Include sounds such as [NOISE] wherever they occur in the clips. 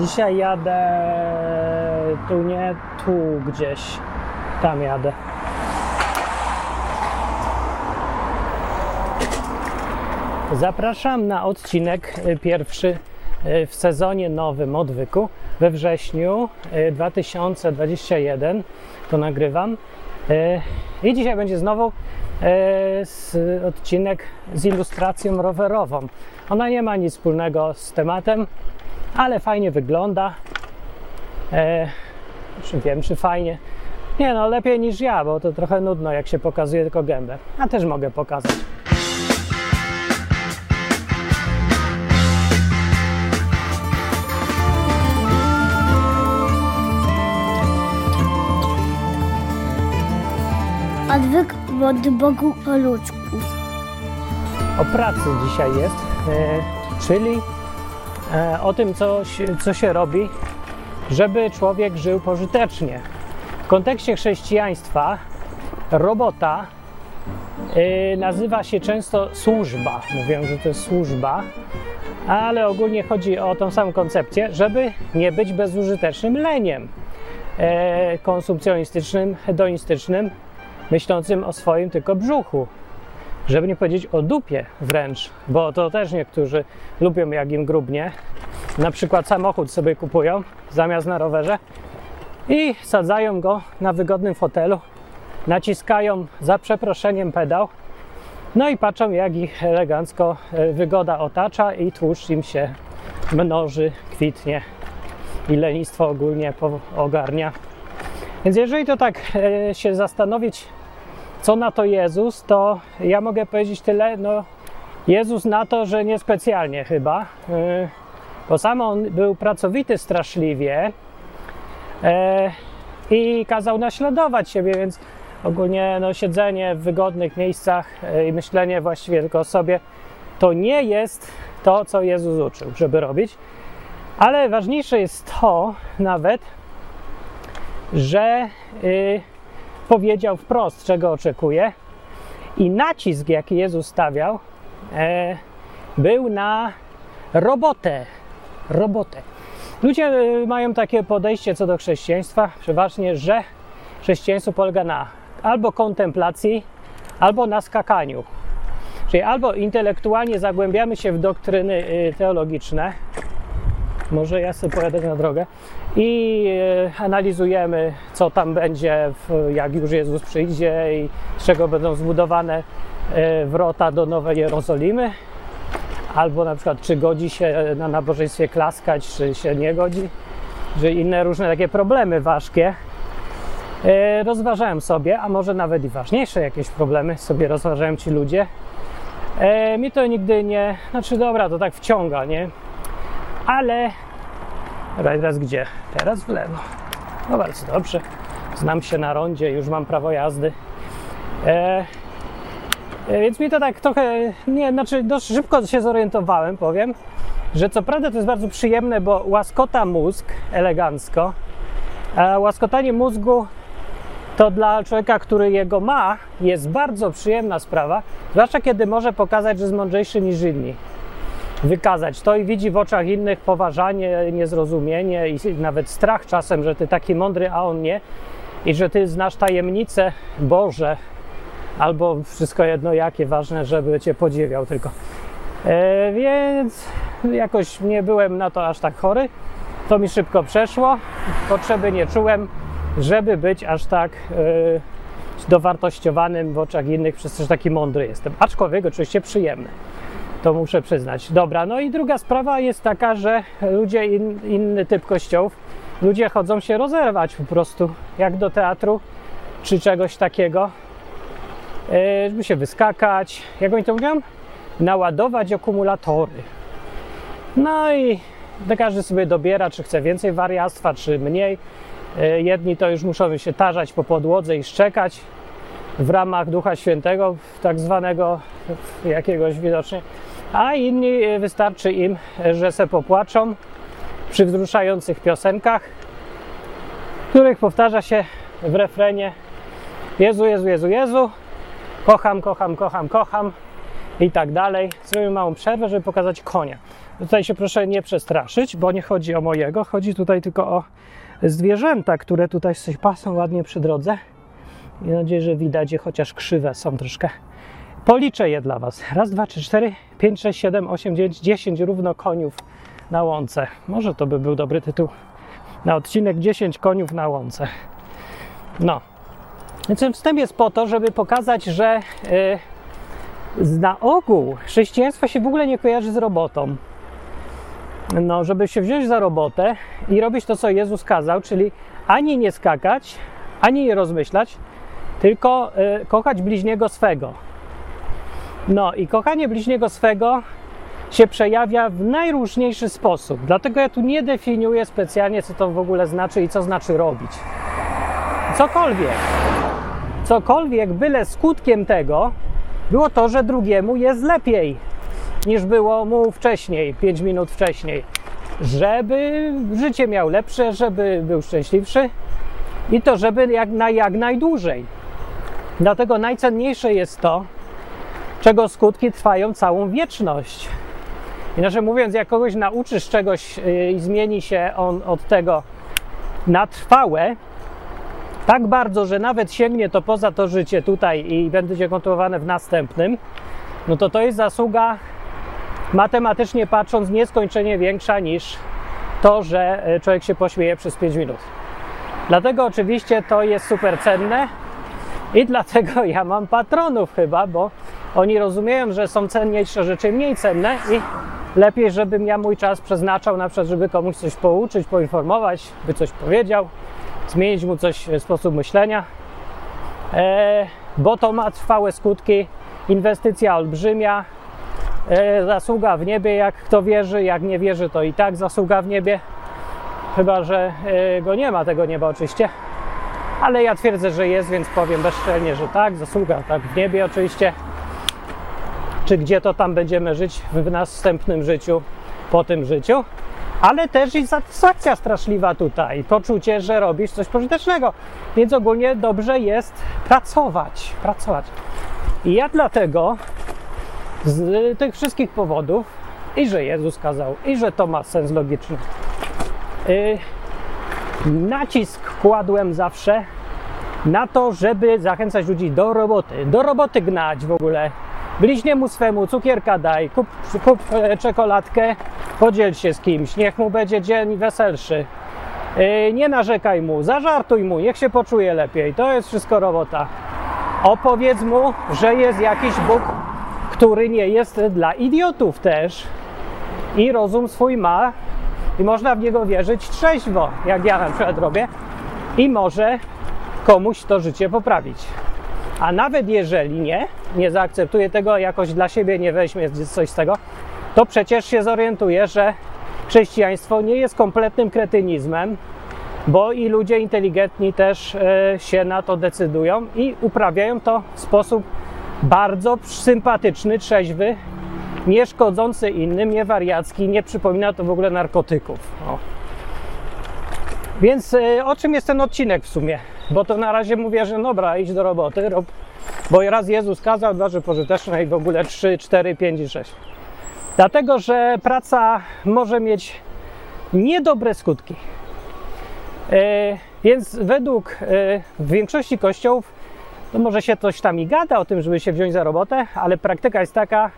Dzisiaj jadę tu nie, tu gdzieś. Tam jadę. Zapraszam na odcinek y, pierwszy y, w sezonie nowym odwyku. We wrześniu y, 2021 to nagrywam. Y, I dzisiaj będzie znowu y, odcinek z ilustracją rowerową. Ona nie ma nic wspólnego z tematem, ale fajnie wygląda. E, czy wiem, czy fajnie. Nie no, lepiej niż ja, bo to trochę nudno, jak się pokazuje tylko gębę. A też mogę pokazać. Odwyk od Bogu o ludzku. o pracy dzisiaj jest, e, czyli o tym, co, co się robi, żeby człowiek żył pożytecznie. W kontekście chrześcijaństwa robota e, nazywa się często służba. Mówią, że to jest służba, ale ogólnie chodzi o tą samą koncepcję, żeby nie być bezużytecznym leniem e, konsumpcjonistycznym, hedonistycznym, myślącym o swoim tylko brzuchu żeby nie powiedzieć o dupie wręcz, bo to też niektórzy lubią jak im grubnie. Na przykład samochód sobie kupują zamiast na rowerze i sadzają go na wygodnym fotelu, naciskają za przeproszeniem pedał, no i patrzą jak ich elegancko e, wygoda otacza i tłuszcz im się mnoży, kwitnie i lenistwo ogólnie ogarnia. Więc jeżeli to tak e, się zastanowić, co na to Jezus, to ja mogę powiedzieć tyle, no Jezus na to, że niespecjalnie chyba, yy, bo sam on był pracowity straszliwie e, i kazał naśladować siebie, więc ogólnie no, siedzenie w wygodnych miejscach e, i myślenie właściwie tylko o sobie, to nie jest to, co Jezus uczył, żeby robić. Ale ważniejsze jest to nawet, że yy, powiedział wprost, czego oczekuje. I nacisk, jaki Jezus stawiał, e, był na robotę. Robotę. Ludzie e, mają takie podejście co do chrześcijaństwa, przeważnie, że chrześcijaństwo polega na albo kontemplacji, albo na skakaniu. Czyli albo intelektualnie zagłębiamy się w doktryny y, teologiczne, może ja sobie pojadę na drogę i e, analizujemy, co tam będzie, jak już Jezus przyjdzie i z czego będą zbudowane e, wrota do Nowej Jerozolimy. Albo na przykład, czy godzi się na nabożeństwie klaskać, czy się nie godzi, czy inne różne takie problemy ważkie. E, Rozważałem sobie, a może nawet i ważniejsze jakieś problemy sobie rozważają ci ludzie. Mi to nigdy nie, znaczy dobra, to tak wciąga, nie? ale teraz gdzie? Teraz w lewo. No bardzo dobrze. Znam się na rondzie, już mam prawo jazdy. E, e, więc mi to tak trochę, nie, znaczy dość szybko się zorientowałem, powiem, że co prawda to jest bardzo przyjemne, bo łaskota mózg elegancko. A łaskotanie mózgu to dla człowieka, który jego ma, jest bardzo przyjemna sprawa, zwłaszcza kiedy może pokazać, że jest mądrzejszy niż inni wykazać to i widzi w oczach innych poważanie, niezrozumienie i nawet strach czasem, że ty taki mądry, a on nie. I że ty znasz tajemnice Boże albo wszystko jedno jakie, ważne, żeby cię podziwiał tylko. E, więc jakoś nie byłem na to aż tak chory, to mi szybko przeszło, potrzeby nie czułem, żeby być aż tak e, dowartościowanym w oczach innych, przez to, że taki mądry jestem, aczkolwiek oczywiście przyjemny to muszę przyznać. Dobra, no i druga sprawa jest taka, że ludzie, in, inny typ kościołów, ludzie chodzą się rozerwać po prostu, jak do teatru czy czegoś takiego, e, żeby się wyskakać, jak oni to mówią? Naładować akumulatory. No i każdy sobie dobiera, czy chce więcej wariactwa, czy mniej. E, Jedni to już muszą się tarzać po podłodze i szczekać w ramach Ducha Świętego, tak zwanego jakiegoś widocznie, a inni e, wystarczy im, że se popłaczą przy wzruszających piosenkach, których powtarza się w refrenie Jezu, Jezu, Jezu, Jezu, kocham, kocham, kocham, kocham i tak dalej. Zrobimy małą przerwę, żeby pokazać konia. Tutaj się proszę nie przestraszyć, bo nie chodzi o mojego, chodzi tutaj tylko o zwierzęta, które tutaj się pasą ładnie przy drodze. Mam nadzieję, że widać je, chociaż krzywe są troszkę. Policzę je dla Was. Raz, dwa, trzy, cztery, pięć, sześć, siedem, osiem, dziewięć, dziesięć równo koniów na łące. Może to by był dobry tytuł na odcinek 10 koniów na łące. No. Więc ten wstęp jest po to, żeby pokazać, że yy, na ogół chrześcijaństwo się w ogóle nie kojarzy z robotą. No, żeby się wziąć za robotę i robić to, co Jezus kazał, czyli ani nie skakać, ani nie rozmyślać, tylko yy, kochać bliźniego swego. No i kochanie bliźniego swego się przejawia w najróżniejszy sposób. Dlatego ja tu nie definiuję specjalnie, co to w ogóle znaczy i co znaczy robić. Cokolwiek. Cokolwiek, byle skutkiem tego było to, że drugiemu jest lepiej niż było mu wcześniej, 5 minut wcześniej. Żeby życie miał lepsze, żeby był szczęśliwszy i to, żeby jak, na, jak najdłużej. Dlatego najcenniejsze jest to, czego skutki trwają całą wieczność. Inaczej mówiąc, jak kogoś nauczysz czegoś y, i zmieni się on od tego na trwałe, tak bardzo, że nawet sięgnie to poza to życie tutaj i będzie kontynuowane w następnym, no to to jest zasługa matematycznie patrząc nieskończenie większa niż to, że y, człowiek się pośmieje przez 5 minut. Dlatego oczywiście to jest super cenne i dlatego ja mam patronów chyba, bo oni rozumieją, że są cenniejsze rzeczy mniej cenne i lepiej, żebym ja mój czas przeznaczał na przykład, żeby komuś coś pouczyć, poinformować, by coś powiedział, zmienić mu coś e, sposób myślenia, e, bo to ma trwałe skutki, inwestycja olbrzymia, e, zasługa w niebie, jak kto wierzy, jak nie wierzy, to i tak zasługa w niebie, chyba, że e, go nie ma, tego nieba oczywiście, ale ja twierdzę, że jest, więc powiem bezczelnie, że tak, zasługa tak w niebie oczywiście, czy gdzie to tam będziemy żyć w następnym życiu, po tym życiu, ale też i satysfakcja straszliwa tutaj, poczucie, że robisz coś pożytecznego. Więc ogólnie dobrze jest pracować, pracować. I ja dlatego z tych wszystkich powodów, i że Jezus kazał, i że to ma sens logiczny, yy, nacisk kładłem zawsze na to, żeby zachęcać ludzi do roboty, do roboty gnać w ogóle, bliźniemu swemu cukierka daj, kup, kup e, czekoladkę, podziel się z kimś, niech mu będzie dzień weselszy. E, nie narzekaj mu, zażartuj mu, niech się poczuje lepiej. To jest wszystko robota. Opowiedz mu, że jest jakiś Bóg, który nie jest dla idiotów też i rozum swój ma i można w niego wierzyć trzeźwo, jak ja na przykład robię i może komuś to życie poprawić. A nawet jeżeli nie, nie zaakceptuje tego, jakoś dla siebie nie weźmie coś z tego, to przecież się zorientuje, że chrześcijaństwo nie jest kompletnym kretynizmem, bo i ludzie inteligentni też e, się na to decydują i uprawiają to w sposób bardzo sympatyczny, trzeźwy, nie szkodzący innym, nie wariacki, nie przypomina to w ogóle narkotyków. O. Więc e, o czym jest ten odcinek w sumie? Bo to na razie mówię, że dobra, idź do roboty, rob, bo raz Jezus kazał, dwa, że pożyteczne i w ogóle trzy, cztery, pięć i sześć. Dlatego, że praca może mieć niedobre skutki. E, więc według e, większości kościołów, no może się coś tam i gada o tym, żeby się wziąć za robotę, ale praktyka jest taka,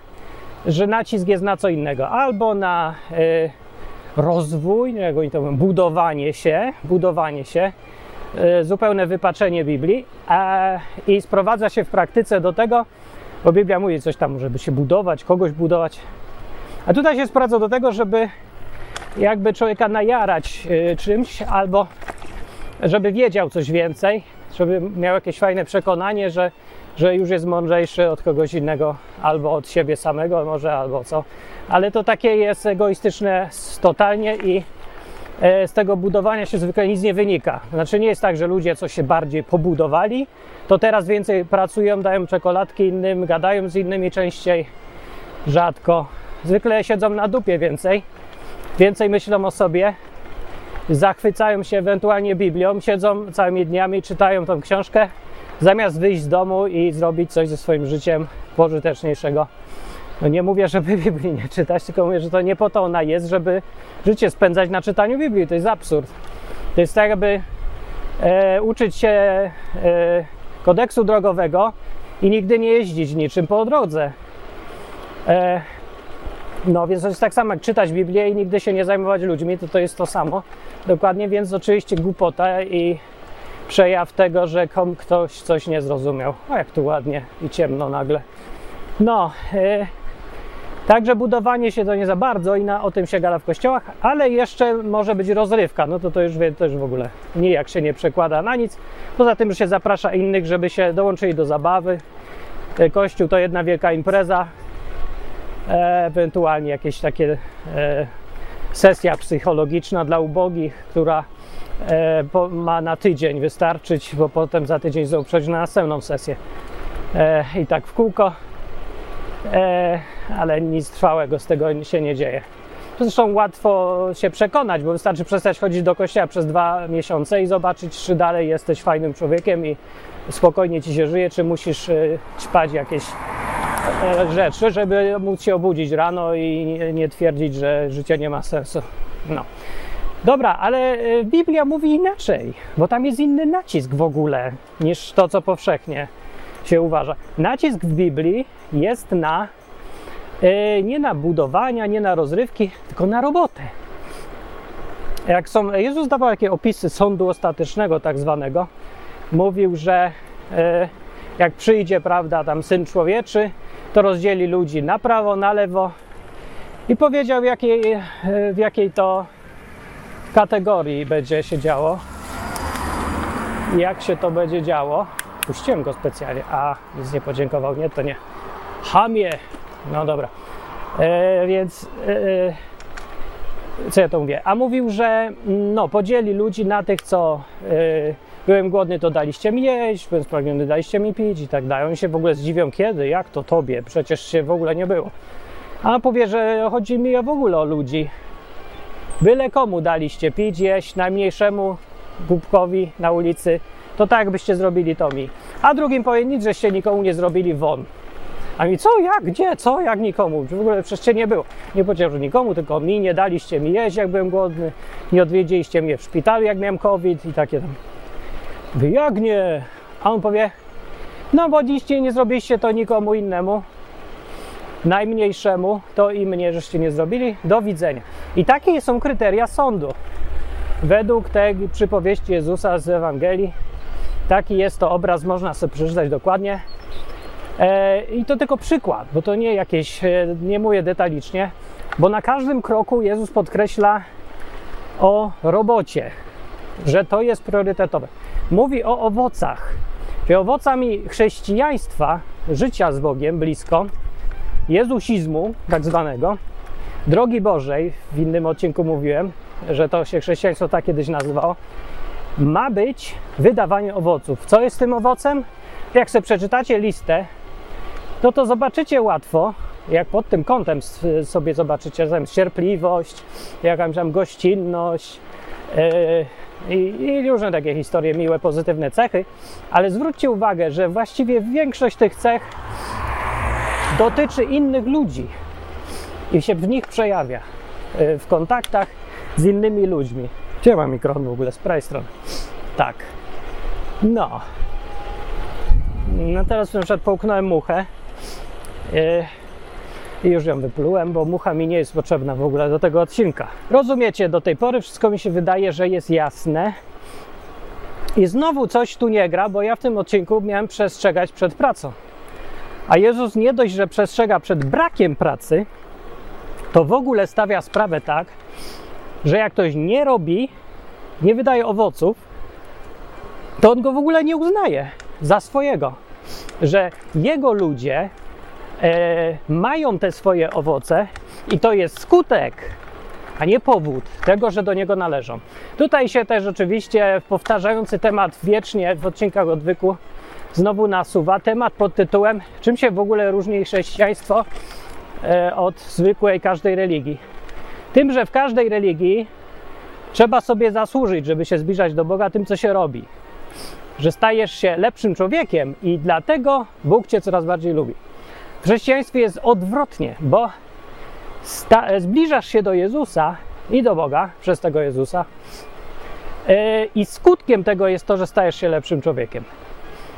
że nacisk jest na co innego. Albo na e, rozwój, jak oni to mówią, budowanie się, budowanie się, E, zupełne wypaczenie Biblii i sprowadza się w praktyce do tego, bo Biblia mówi coś tam, żeby się budować, kogoś budować. A tutaj się sprowadza do tego, żeby jakby człowieka najarać e, czymś albo żeby wiedział coś więcej, żeby miał jakieś fajne przekonanie, że, że już jest mądrzejszy od kogoś innego, albo od siebie samego może, albo co. Ale to takie jest egoistyczne totalnie i E, z tego budowania się zwykle nic nie wynika. Znaczy nie jest tak, że ludzie coś się bardziej pobudowali, to teraz więcej pracują, dają czekoladki innym, gadają z innymi częściej, rzadko. Zwykle siedzą na dupie więcej, więcej myślą o sobie, zachwycają się ewentualnie Biblią, siedzą całymi dniami, czytają tą książkę, zamiast wyjść z domu i zrobić coś ze swoim życiem pożyteczniejszego. No nie mówię, żeby [LAUGHS] Biblii nie czytać, tylko mówię, że to nie po to ona jest, żeby życie spędzać na czytaniu Biblii. To jest absurd. To jest tak, jakby e, uczyć się e, kodeksu drogowego i nigdy nie jeździć niczym po drodze. E, no więc to jest tak samo jak czytać Biblię i nigdy się nie zajmować ludźmi, to to jest to samo. Dokładnie, więc oczywiście głupota i przejaw tego, że kom, ktoś coś nie zrozumiał. O, jak tu ładnie i ciemno nagle. No, e, także budowanie się to nie za bardzo i na, o tym się gada w kościołach, ale jeszcze może być rozrywka. No to to już to już w ogóle nijak się nie przekłada na nic. Poza tym, że się zaprasza innych, żeby się dołączyli do zabawy. E, Kościół to jedna wielka impreza, e, ewentualnie jakieś takie e, sesja psychologiczna dla ubogich, która e, ma na tydzień wystarczyć, bo potem za tydzień znowu na następną sesję. E, I tak w kółko, e, ale nic trwałego z tego się nie dzieje. Zresztą łatwo się przekonać, bo wystarczy przestać chodzić do kościoła przez dwa miesiące i zobaczyć, czy dalej jesteś fajnym człowiekiem i spokojnie ci się żyje, czy musisz y, ćpać jakieś e, rzeczy, żeby móc się obudzić rano i nie twierdzić, że życie nie ma sensu. No. Dobra, ale y, Biblia mówi inaczej, bo tam jest inny nacisk w ogóle niż to, co powszechnie się uważa. Nacisk w Biblii jest na y, nie na budowania, nie na rozrywki, tylko na robotę. Jak są, Jezus dawał jakieś opisy sądu ostatecznego, tak zwanego, mówił, że e, jak przyjdzie, prawda, tam syn człowieczy, to rozdzieli ludzi na prawo, na lewo i powiedział, w jakiej, e, w jakiej to kategorii będzie się działo. Jak się to będzie działo. Puściłem go specjalnie. A, nic nie podziękował. Nie, to nie. Hamie. No dobra. E, więc e, co ja to mówię? A mówił, że no, podzieli ludzi na tych, co e, byłem głodny, to daliście mi jeść, byłem spragniony, daliście mi pić i tak dalej. Oni się w ogóle zdziwią, kiedy, jak to tobie? Przecież się w ogóle nie było. A powie, że chodzi mi w ogóle o ludzi. Byle komu daliście pić, jeść, najmniejszemu głupkowi na ulicy, to tak byście zrobili to mi. A drugim powie, nic żeście nikomu nie zrobili, won. A mi co, jak, gdzie, co, jak nikomu? W ogóle przecież nie było. Nie powiedział, że nikomu, tylko mi, nie daliście mi jeść, jak byłem głodny, nie odwiedziliście mnie w szpitalu, jak miałem COVID i takie tam. Wy jak nie? A on powie, no bo dziście nie zrobiliście to nikomu innemu, najmniejszemu, to i mnie żeście nie zrobili, do widzenia. I takie są kryteria sądu. Według tej przypowieści Jezusa z Ewangelii, taki jest to obraz, można sobie przeczytać dokładnie. E, I to tylko przykład, bo to nie jakieś, e, nie mówię detalicznie, bo na każdym kroku Jezus podkreśla o robocie, że to jest priorytetowe. Mówi o owocach. Czyli owocami chrześcijaństwa, życia z Bogiem blisko, jezusizmu tak zwanego, drogi Bożej, w innym odcinku mówiłem, że to się chrześcijaństwo tak kiedyś nazywało, ma być wydawanie owoców. Co jest tym owocem? Jak sobie przeczytacie listę, no to zobaczycie łatwo, jak pod tym kątem sobie zobaczycie, tam cierpliwość, jakaś tam gościnność yy, i, i różne takie historie, miłe, pozytywne cechy, ale zwróćcie uwagę, że właściwie większość tych cech dotyczy innych ludzi i się w nich przejawia yy, w kontaktach z innymi ludźmi. Gdzie mam mikrofon w ogóle? Z prawej strony. Tak. No. No teraz na przykład połknąłem muchę yy, i już ją wyplułem, bo mucha mi nie jest potrzebna w ogóle do tego odcinka. Rozumiecie, do tej pory wszystko mi się wydaje, że jest jasne. I znowu coś tu nie gra, bo ja w tym odcinku miałem przestrzegać przed pracą. A Jezus nie dość, że przestrzega przed brakiem pracy, to w ogóle stawia sprawę tak, że jak ktoś nie robi, nie wydaje owoców, to on go w ogóle nie uznaje za swojego. Że jego ludzie e, mają te swoje owoce i to jest skutek, a nie powód tego, że do niego należą. Tutaj się też oczywiście powtarzający temat wiecznie w odcinkach odwyku znowu nasuwa temat pod tytułem czym się w ogóle różni chrześcijaństwo e, od zwykłej każdej religii. Tym, że w każdej religii trzeba sobie zasłużyć, żeby się zbliżać do Boga tym, co się robi. Że stajesz się lepszym człowiekiem i dlatego Bóg cię coraz bardziej lubi. chrześcijaństwie jest odwrotnie, bo zbliżasz się do Jezusa i do Boga przez tego Jezusa. Yy, I skutkiem tego jest to, że stajesz się lepszym człowiekiem.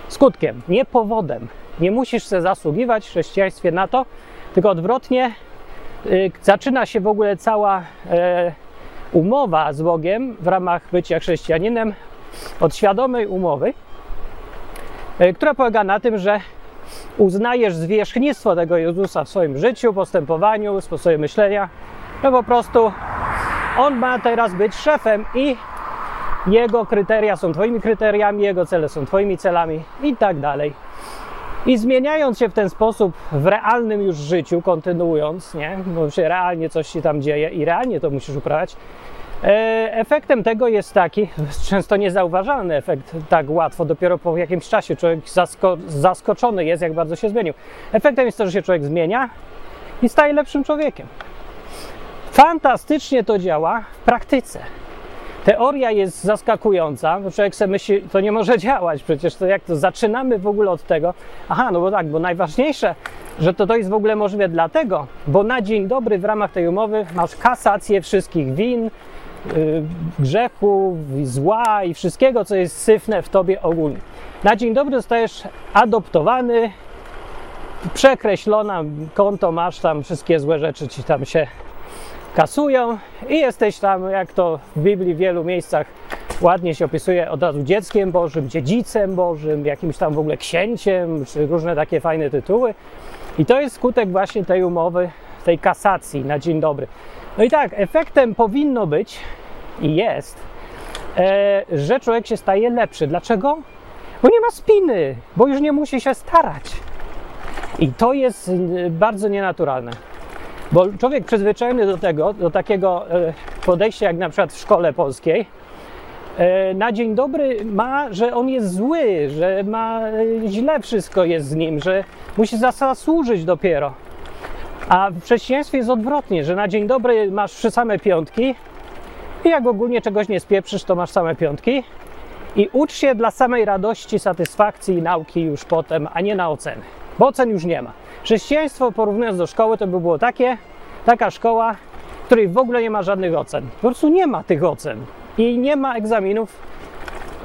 Skutkiem, nie powodem. Nie musisz się zasługiwać w chrześcijaństwie na to, tylko odwrotnie yy, zaczyna się w ogóle cała yy, umowa z Bogiem w ramach bycia chrześcijaninem od świadomej umowy, yy, która polega na tym, że uznajesz zwierzchnictwo tego Jezusa w swoim życiu, postępowaniu, sposobie myślenia, no po prostu on ma teraz być szefem i jego kryteria są Twoimi kryteriami, jego cele są Twoimi celami i tak dalej. I zmieniając się w ten sposób w realnym już życiu, kontynuując, nie? bo się realnie coś się tam dzieje i realnie to musisz uprawiać, e, efektem tego jest taki, często niezauważalny efekt tak łatwo, dopiero po jakimś czasie człowiek zasko zaskoczony jest, jak bardzo się zmienił. Efektem jest to, że się człowiek zmienia i staje lepszym człowiekiem. Fantastycznie to działa w praktyce. Teoria jest zaskakująca, bo człowiek sobie myśli, to nie może [LAUGHS] działać, przecież to jak to zaczynamy w ogóle od tego. Aha, no bo tak, bo najważniejsze, że to, to jest w ogóle możliwe dlatego, bo na dzień dobry w ramach tej umowy masz kasację wszystkich win, yy, grzechów, zła i wszystkiego, co jest syfne w tobie ogólnie. Na dzień dobry zostajesz adoptowany, przekreślona konto, masz tam wszystkie złe rzeczy ci tam się kasują i jesteś tam, jak to w Biblii w wielu miejscach ładnie się opisuje, od razu dzieckiem Bożym, dziedzicem Bożym, jakimś tam w ogóle księciem, czy różne takie fajne tytuły. I to jest skutek właśnie tej umowy, tej kasacji na dzień dobry. No i tak, efektem powinno być i jest, e, że człowiek się staje lepszy. Dlaczego? Bo nie ma spiny, bo już nie musi się starać. I to jest e, bardzo nienaturalne. Bo człowiek przyzwyczajony do tego, do takiego e, podejścia jak na przykład w szkole polskiej, e, na dzień dobry ma, że on jest zły, że ma e, źle wszystko jest z nim, że musi zasłużyć dopiero. A w chrześcijaństwie jest odwrotnie, że na dzień dobry masz trzy same piątki i jak ogólnie czegoś nie spieprzysz, to masz same piątki i ucz się dla samej radości, satysfakcji i nauki już potem, a nie na oceny, bo ocen już nie ma. Chrześcijaństwo porównując do szkoły to by było takie, taka szkoła, w której w ogóle nie ma żadnych ocen. Po prostu nie ma tych ocen i nie ma egzaminów,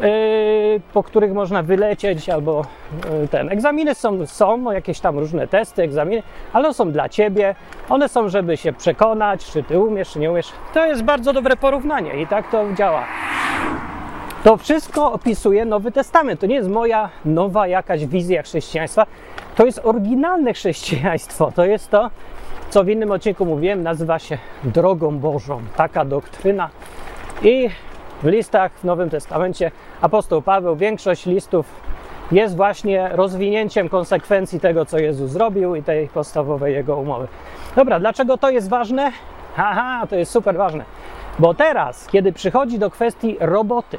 yy, po których można wylecieć albo yy, ten. Egzaminy są, są, jakieś tam różne testy, egzaminy, ale są dla ciebie. One są, żeby się przekonać, czy ty umiesz, czy nie umiesz. To jest bardzo dobre porównanie i tak to działa. To wszystko opisuje Nowy Testament. To nie jest moja nowa jakaś wizja chrześcijaństwa. To jest oryginalne chrześcijaństwo. To jest to, co w innym odcinku mówiłem, nazywa się drogą Bożą. Taka doktryna. I w listach w Nowym Testamencie apostoł Paweł, większość listów jest właśnie rozwinięciem konsekwencji tego, co Jezus zrobił i tej podstawowej jego umowy. Dobra, dlaczego to jest ważne? Haha, to jest super ważne. Bo teraz, kiedy przychodzi do kwestii roboty,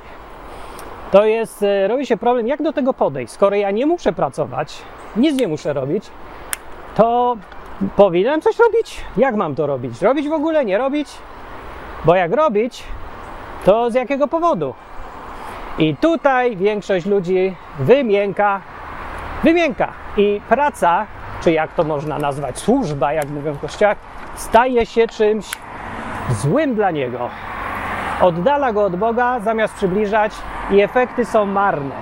to jest, e, robi się problem, jak do tego podejść. Skoro ja nie muszę pracować, nic nie muszę robić, to powinienem coś robić? Jak mam to robić? Robić w ogóle, nie robić? Bo jak robić, to z jakiego powodu? I tutaj większość ludzi wymięka, wymięka. I praca, czy jak to można nazwać, służba, jak mówią w kościołach, staje się czymś złym dla niego. Oddala go od Boga zamiast przybliżać, i efekty są marne.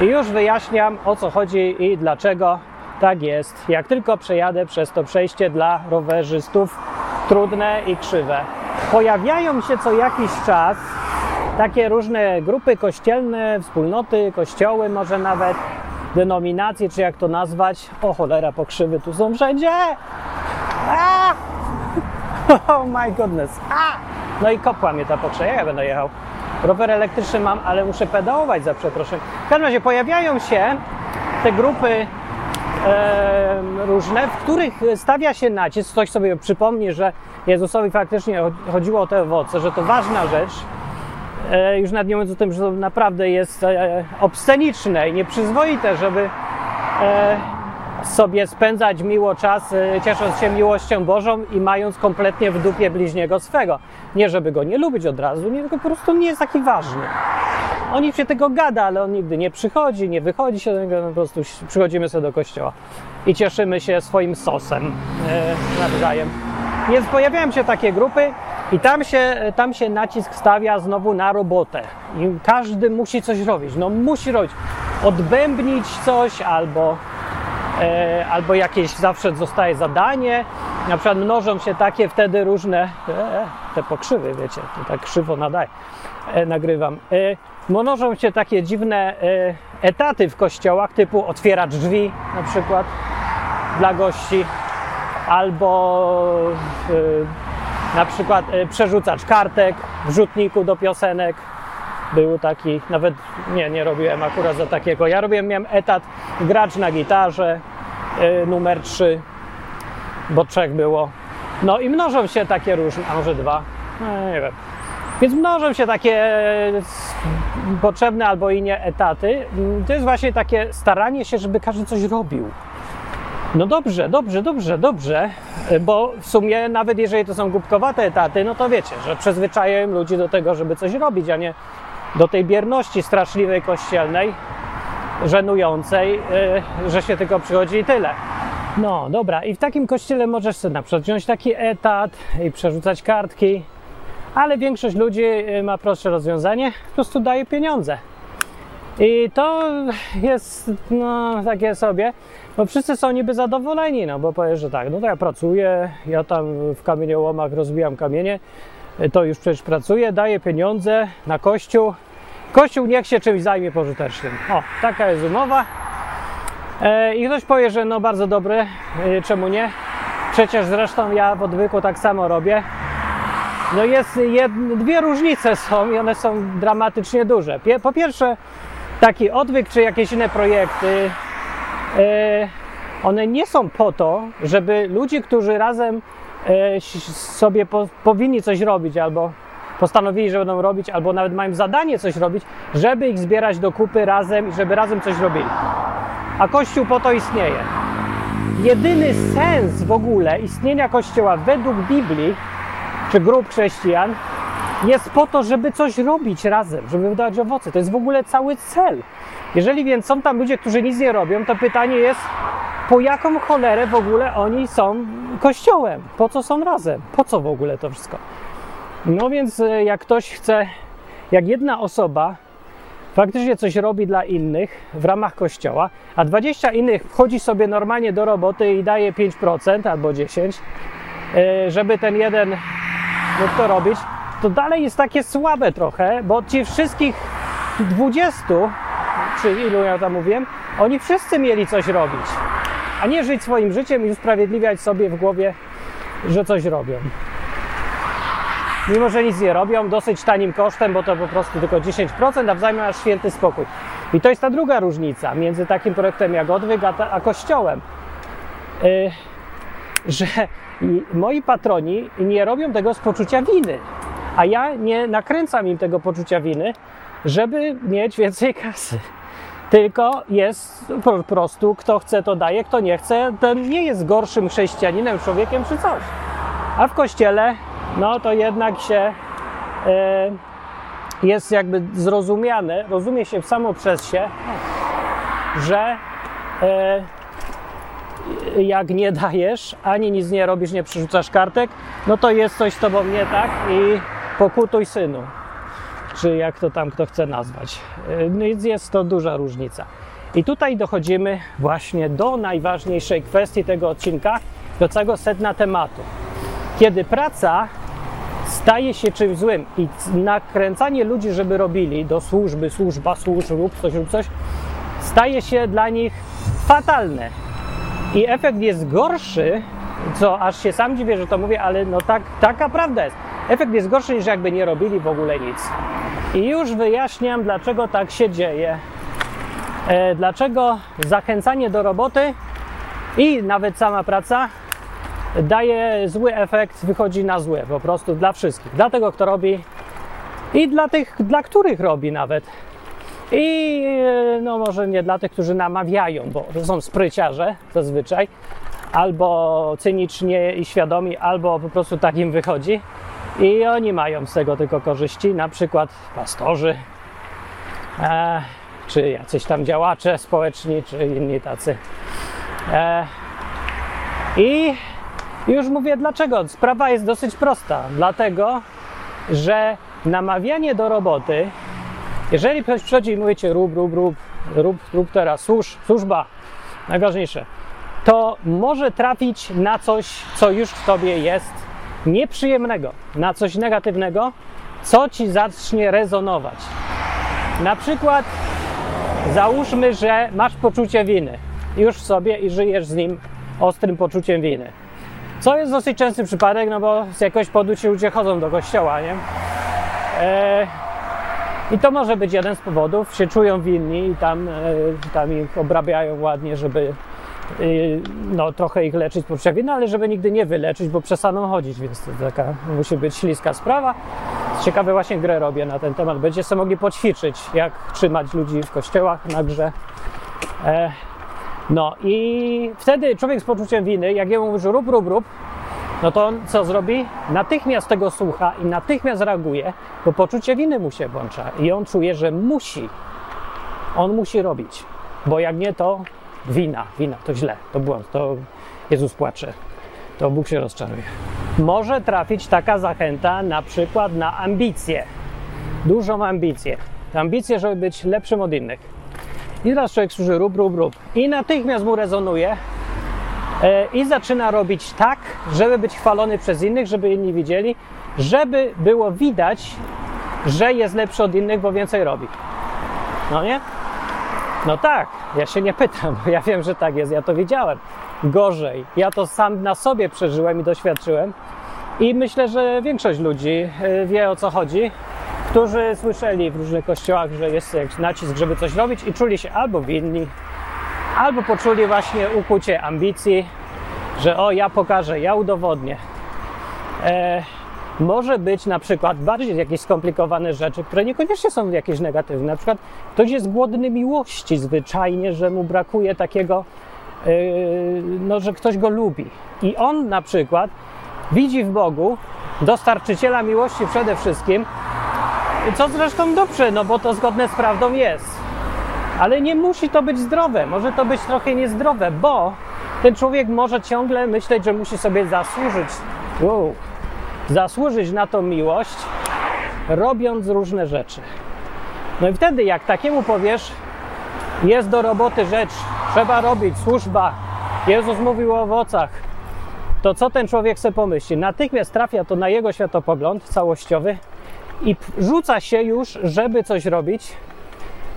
I już wyjaśniam o co chodzi i dlaczego tak jest. Jak tylko przejadę przez to przejście dla rowerzystów trudne i krzywe. Pojawiają się co jakiś czas takie różne grupy kościelne, wspólnoty, kościoły, może nawet denominacje, czy jak to nazwać. O cholera, pokrzywy tu są wszędzie! A! [LAUGHS] Oh my goodness! A! No i kopła mnie ta pokrzywa, ja będę jechał. Rower elektryczny mam, ale muszę pedałować za przeproszeniem. W każdym razie pojawiają się te grupy e, różne, w których stawia się nacisk, ktoś sobie przypomni, że Jezusowi faktycznie chodziło o te owoce, że to ważna rzecz, e, już nad nie mówiąc o tym, że to naprawdę jest e, obsceniczne i nieprzyzwoite, żeby e, sobie spędzać miło czas, e, ciesząc się miłością Bożą i mając kompletnie w dupie bliźniego swego. Nie, żeby go nie lubić od razu, nie, tylko po prostu nie jest taki ważny. Oni się tego gada, ale on nigdy nie przychodzi, nie wychodzi się do niego, po prostu przychodzimy sobie do kościoła i cieszymy się swoim sosem e, nawzajem. Więc pojawiają się takie grupy i tam się, tam się nacisk stawia znowu na robotę. I każdy musi coś robić, no musi robić. Odbębnić coś albo e, albo jakieś zawsze zostaje zadanie. Na przykład mnożą się takie wtedy różne, e, te pokrzywy, wiecie, to tak krzywo nadaje, e, nagrywam. E, mnożą się takie dziwne e, etaty w kościołach, typu otwieracz drzwi na przykład dla gości, albo e, na przykład e, przerzucacz kartek w rzutniku do piosenek, był taki, nawet nie, nie robiłem akurat za takiego. Ja robiłem, miałem etat gracz na gitarze, y, numer 3, bo trzech było. No i mnożą się takie różne, a może dwa, no, nie wiem. Więc mnożą się takie s- potrzebne albo i nie etaty. To jest właśnie takie staranie się, żeby każdy coś robił. No dobrze, dobrze, dobrze, dobrze, y, bo w sumie nawet jeżeli to są głupkowate etaty, no to wiecie, że przyzwyczajają ludzi do tego, żeby coś robić, a nie do tej bierności straszliwej kościelnej, żenującej, y, że się tylko przychodzi i tyle. No dobra, i w takim kościele możesz sobie na przykład wziąć taki etat i przerzucać kartki, ale większość ludzi y, ma prostsze rozwiązanie, po prostu daje pieniądze. I to jest no, takie sobie, bo wszyscy są niby zadowoleni, no bo powiesz, że tak, no to ja pracuję, ja tam w kamieniołomach rozbijam kamienie, to już przecież pracuję, daję pieniądze na kościół. Kościół niech się czymś zajmie pożytecznym. O, taka jest umowa. E, I ktoś powie, że no bardzo dobry, e, czemu nie? Przecież zresztą ja w odwyku tak samo robię. No jest dwie różnice są i one są dramatycznie duże. Po pierwsze, taki odwyk czy jakieś inne projekty, e, one nie są po to, żeby ludzie, którzy razem sobie po, powinni coś robić albo postanowili, że będą robić, albo nawet mają zadanie coś robić, żeby ich zbierać do kupy razem i żeby razem coś robili. A Kościół po to istnieje. Jedyny sens w ogóle istnienia Kościoła według Biblii czy grup chrześcijan jest po to, żeby coś robić razem, żeby wydawać owoce. To jest w ogóle cały cel. Jeżeli więc są tam ludzie, którzy nic nie robią, to pytanie jest, po jaką cholerę w ogóle oni są kościołem? Po co są razem? Po co w ogóle to wszystko? No więc e, jak ktoś chce, jak jedna osoba faktycznie coś robi dla innych w ramach kościoła, a 20 innych wchodzi sobie normalnie do roboty i daje 5% albo 10%, e, żeby ten jeden mógł to robić, to dalej jest takie słabe trochę, bo ci wszystkich 20, czy ilu ja tam mówiłem, oni wszyscy mieli coś robić, a nie żyć swoim życiem i usprawiedliwiać sobie w głowie, że coś robią. Mimo, że nic nie robią, dosyć tanim kosztem, bo to po prostu tylko 10%, a w masz święty spokój. I to jest ta druga różnica między takim projektem jak Odwyk, a, ta, a Kościołem. Yy, że moi patroni nie robią tego z poczucia winy, a ja nie nakręcam im tego poczucia winy, żeby mieć więcej kasy. Tylko jest po prostu, kto chce, to daje, kto nie chce, ten nie jest gorszym chrześcijaninem, człowiekiem czy coś. A w kościele, no to jednak się e, jest jakby zrozumiane, rozumie się samo przez się, że e, jak nie dajesz, ani nic nie robisz, nie przerzucasz kartek, no to jest coś z tobą nie tak i pokutuj synu. Czy jak to tam kto chce nazwać. Więc jest to duża różnica. I tutaj dochodzimy właśnie do najważniejszej kwestii tego odcinka, do całego sedna tematu. Kiedy praca staje się czymś złym i nakręcanie ludzi, żeby robili do służby, służba, służb, rób coś, rób coś, staje się dla nich fatalne. I efekt jest gorszy, co aż się sam dziwię, że to mówię, ale no tak, taka prawda jest. Efekt jest gorszy niż jakby nie robili w ogóle nic. I już wyjaśniam, dlaczego tak się dzieje. E, dlaczego zachęcanie do roboty i nawet sama praca daje zły efekt, wychodzi na złe po prostu dla wszystkich. Dla tego, kto robi i dla tych, dla których robi nawet. I e, no może nie dla tych, którzy namawiają, bo są spryciarze zazwyczaj, albo cynicznie i świadomi, albo po prostu tak im wychodzi. I oni mają z tego tylko korzyści, na przykład pastorzy, e, czy jacyś tam działacze społeczni, czy inni tacy. E, I już mówię dlaczego. Sprawa jest dosyć prosta. Dlatego, że namawianie do roboty, jeżeli ktoś przychodzi i mówicie rób, rób, rób, rób, rób teraz, służ, służba, najważniejsze, to może trafić na coś, co już w tobie jest nieprzyjemnego, na coś negatywnego, co ci zacznie rezonować. Na przykład załóżmy, że masz poczucie winy już w sobie i żyjesz z nim ostrym poczuciem winy. Co jest dosyć częsty przypadek, no bo z jakiegoś powodu ci ludzie chodzą do kościoła, nie? E, I to może być jeden z powodów, się czują winni i tam, e, tam ich obrabiają ładnie, żeby no, trochę ich leczyć poczucia winy, ale żeby nigdy nie wyleczyć, bo przestaną chodzić, więc to taka musi być śliska sprawa. Ciekawe właśnie grę robię na ten temat. Będziecie mogli poćwiczyć, jak trzymać ludzi w kościołach na grze. E, no i wtedy człowiek z poczuciem winy, jak jemu mówi, że rób, rób, rób, no to on co zrobi? Natychmiast tego słucha i natychmiast reaguje, bo poczucie winy mu się włącza i on czuje, że musi. On musi robić, bo jak nie, to wina, wina, to źle, to błąd, to Jezus płacze, to Bóg się rozczaruje. Może trafić taka zachęta na przykład na ambicje, dużą ambicję. Ambicje, żeby być lepszym od innych. I teraz człowiek służy rób, rób, rób. I natychmiast mu rezonuje e, i zaczyna robić tak, żeby być chwalony przez innych, żeby inni widzieli, żeby było widać, że jest lepszy od innych, bo więcej robi. No nie? No tak, ja się nie pytam, bo ja wiem, że tak jest, ja to widziałem. Gorzej. Ja to sam na sobie przeżyłem i doświadczyłem. I myślę, że większość ludzi e, wie o co chodzi, którzy słyszeli w różnych kościołach, że jest jakiś nacisk, żeby coś robić i czuli się albo winni, albo poczuli właśnie ukucie ambicji, że o, ja pokażę, ja udowodnię. E, może być na przykład bardziej jakieś skomplikowane rzeczy, które niekoniecznie są jakieś negatywne. Na przykład ktoś jest głodny miłości zwyczajnie, że mu brakuje takiego, yy, no, że ktoś go lubi. I on na przykład widzi w Bogu dostarczyciela miłości przede wszystkim, co zresztą dobrze, no bo to zgodne z prawdą jest. Ale nie musi to być zdrowe, może to być trochę niezdrowe, bo ten człowiek może ciągle myśleć, że musi sobie zasłużyć. Wow zasłużyć na tą miłość, robiąc różne rzeczy. No i wtedy, jak takiemu powiesz, jest do roboty rzecz, trzeba robić, służba, Jezus mówił o owocach, to co ten człowiek sobie pomyśli? Natychmiast trafia to na jego światopogląd całościowy i rzuca się już, żeby coś robić,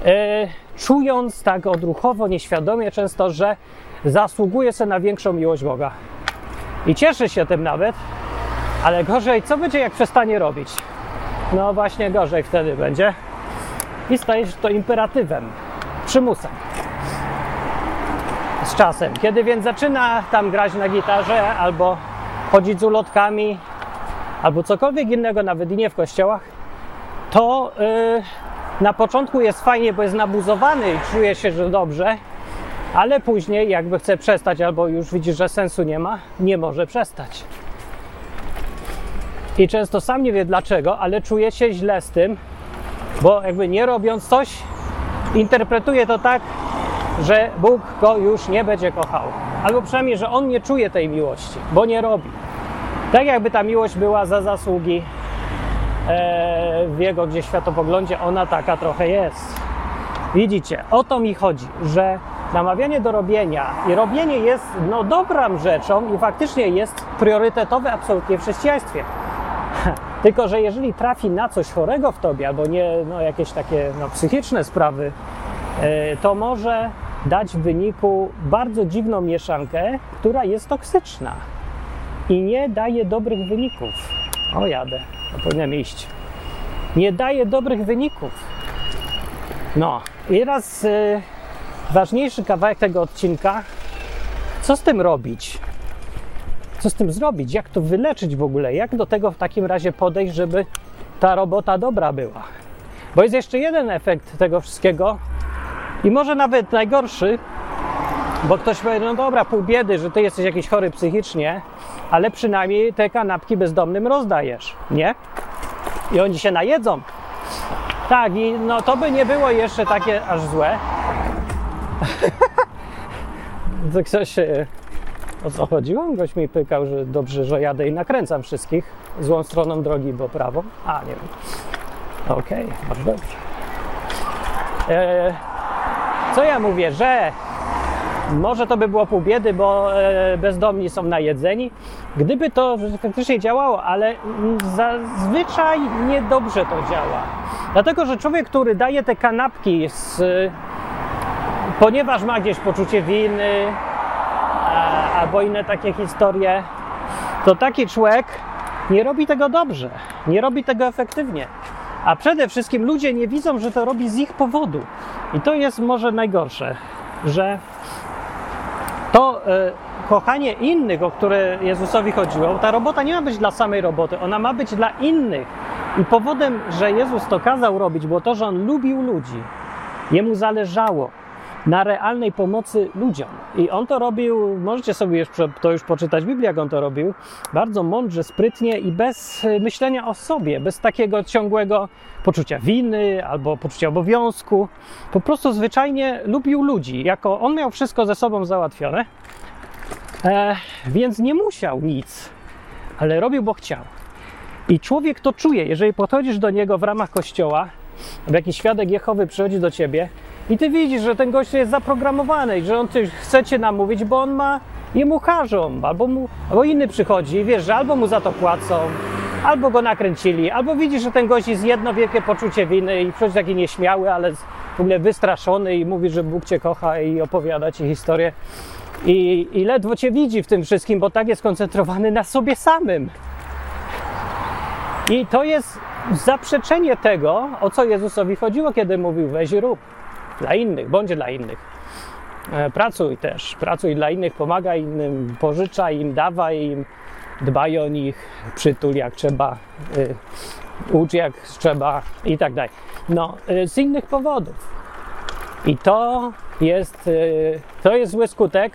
e, czując tak odruchowo, nieświadomie często, że zasługuje sobie na większą miłość Boga. I cieszy się tym nawet, ale gorzej, co będzie jak przestanie robić? No właśnie gorzej wtedy będzie. I staje się to imperatywem, przymusem. Z czasem. Kiedy więc zaczyna tam grać na gitarze, albo chodzić z ulotkami, albo cokolwiek innego, nawet i nie w kościołach, to yy, na początku jest fajnie, bo jest nabuzowany i czuje się, że dobrze, ale później, jakby chce przestać, albo już widzi, że sensu nie ma, nie może przestać. I często sam nie wie dlaczego, ale czuje się źle z tym, bo jakby nie robiąc coś, interpretuje to tak, że Bóg go już nie będzie kochał. Albo przynajmniej, że on nie czuje tej miłości, bo nie robi. Tak jakby ta miłość była za zasługi e, w jego gdzieś światopoglądzie, ona taka trochę jest. Widzicie, o to mi chodzi, że namawianie do robienia i robienie jest no, dobrą rzeczą i faktycznie jest priorytetowe absolutnie w chrześcijaństwie. Tylko, że jeżeli trafi na coś chorego w tobie, albo nie, no, jakieś takie no, psychiczne sprawy, e, to może dać w wyniku bardzo dziwną mieszankę, która jest toksyczna i nie daje dobrych wyników. O, jadę, to powinienem iść. Nie daje dobrych wyników. No, i teraz y, ważniejszy kawałek tego odcinka. Co z tym robić? Co z tym zrobić, jak to wyleczyć w ogóle, jak do tego w takim razie podejść, żeby ta robota dobra była. Bo jest jeszcze jeden efekt tego wszystkiego i może nawet najgorszy, bo ktoś powie, no dobra, pół biedy, że ty jesteś jakiś chory psychicznie, ale przynajmniej te kanapki bezdomnym rozdajesz, nie? I oni się najedzą. Tak, i no to by nie było jeszcze takie aż złe. [LAUGHS] to ktoś. O co chodziło? Ktoś mi pykał, że dobrze, że jadę i nakręcam wszystkich złą stroną drogi, bo prawą. A, nie wiem. Okej, bardzo dobrze. E, co ja mówię, że może to by było pół biedy, bo e, bezdomni są najedzeni. Gdyby to faktycznie działało, ale mm, zazwyczaj niedobrze to działa. Dlatego, że człowiek, który daje te kanapki, z, ponieważ ma gdzieś poczucie winy albo inne takie historie, to taki człowiek nie robi tego dobrze, nie robi tego efektywnie. A przede wszystkim ludzie nie widzą, że to robi z ich powodu. I to jest może najgorsze, że to e, kochanie innych, o które Jezusowi chodziło, ta robota nie ma być dla samej roboty, ona ma być dla innych. I powodem, że Jezus to kazał robić, było to, że on lubił ludzi. Jemu zależało na realnej pomocy ludziom. I on to robił, możecie sobie już, to już poczytać w Biblii, jak on to robił, bardzo mądrze, sprytnie i bez e, myślenia o sobie, bez takiego ciągłego poczucia winy albo poczucia obowiązku. Po prostu zwyczajnie lubił ludzi. Jako on miał wszystko ze sobą załatwione, e, więc nie musiał nic, ale robił, bo chciał. I człowiek to czuje, jeżeli podchodzisz do niego w ramach kościoła, albo jakiś świadek Jehowy przychodzi do ciebie i ty widzisz, że ten gość jest zaprogramowany że on coś chce cię namówić, bo on ma jemu każą, albo, mu, albo inny przychodzi i wiesz, że albo mu za to płacą, albo go nakręcili, albo widzisz, że ten gość jest jedno wielkie poczucie winy i przychodzi taki nieśmiały, ale w ogóle wystraszony i mówi, że Bóg cię kocha i opowiada ci historię. I, I ledwo cię widzi w tym wszystkim, bo tak jest skoncentrowany na sobie samym. I to jest zaprzeczenie tego, o co Jezusowi chodziło, kiedy mówił: weź rób dla innych, bądź dla innych. E, Pracuj też, pracuj dla innych, pomagaj innym, pożyczaj im, dawaj im, dbaj o nich, przytul jak trzeba, y, ucz jak trzeba i tak dalej. No, y, z innych powodów. I to jest, y, to jest zły skutek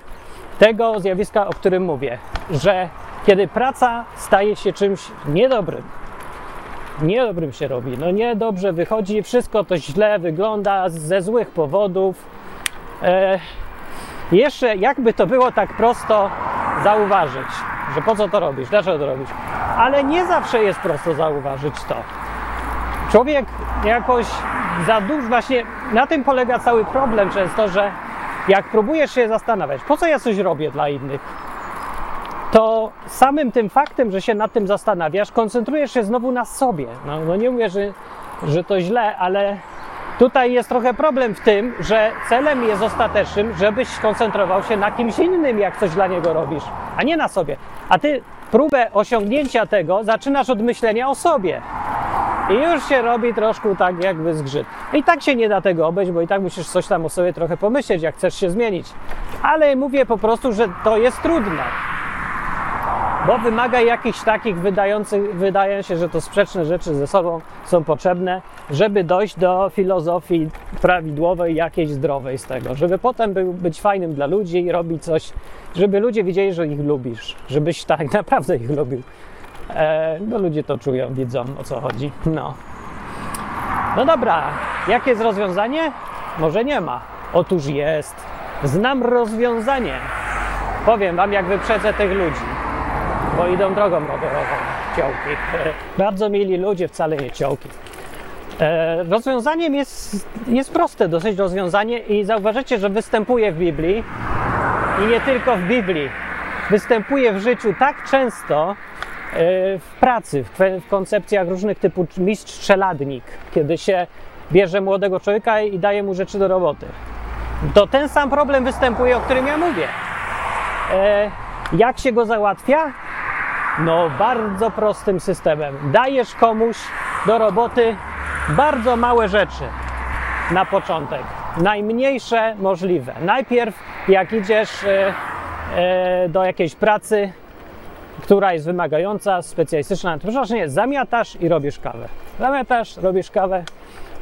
tego zjawiska, o którym mówię, że kiedy praca staje się czymś niedobrym, niedobrym się robi, no niedobrze wychodzi, wszystko to źle wygląda ze złych powodów. E, jeszcze jakby to było tak prosto zauważyć, że po co to robisz, dlaczego to robisz. Ale nie zawsze jest prosto zauważyć to. Człowiek jakoś za dużo, właśnie na tym polega cały problem często, że jak próbujesz się zastanawiać, po co ja coś robię dla innych, to samym tym faktem, że się nad tym zastanawiasz, koncentrujesz się znowu na sobie. No, no nie mówię, że, że to źle, ale tutaj jest trochę problem w tym, że celem jest ostatecznym, żebyś koncentrował się na kimś innym, jak coś dla niego robisz, a nie na sobie. A ty próbę osiągnięcia tego zaczynasz od myślenia o sobie. I już się robi troszkę tak jakby zgrzyt. I tak się nie da tego obejść, bo i tak musisz coś tam o sobie trochę pomyśleć, jak chcesz się zmienić. Ale mówię po prostu, że to jest trudne bo wymaga jakichś takich wydających, wydaje się, że to sprzeczne rzeczy ze sobą są potrzebne, żeby dojść do filozofii prawidłowej, jakiejś zdrowej z tego, żeby potem był, być fajnym dla ludzi i robić coś, żeby ludzie widzieli, że ich lubisz, żebyś tak [LAUGHS] naprawdę ich lubił. E, bo ludzie to czują, widzą o co chodzi. No. No dobra, jakie jest rozwiązanie? Może nie ma. Otóż jest. Znam rozwiązanie. Powiem wam, jak wyprzedzę tych ludzi bo idą drogą rowerową, ciołki. [LAUGHS] Bardzo mili ludzie, wcale nie ciołki. E, rozwiązaniem jest, jest proste, dosyć rozwiązanie i zauważycie, że występuje w Biblii i nie tylko w Biblii. Występuje w życiu tak często e, w pracy, w, koncepcjach różnych typu mistrz strzeladnik, kiedy się bierze młodego człowieka i daje mu rzeczy do roboty. To ten sam problem występuje, o którym ja mówię. E, jak się go załatwia? No, bardzo prostym systemem. Dajesz komuś do roboty bardzo małe rzeczy na początek. Najmniejsze możliwe. Najpierw, jak idziesz e, e, do jakiejś pracy, która jest wymagająca, specjalistyczna, to przecież nie, zamiatasz i robisz kawę. Zamiatasz, robisz kawę,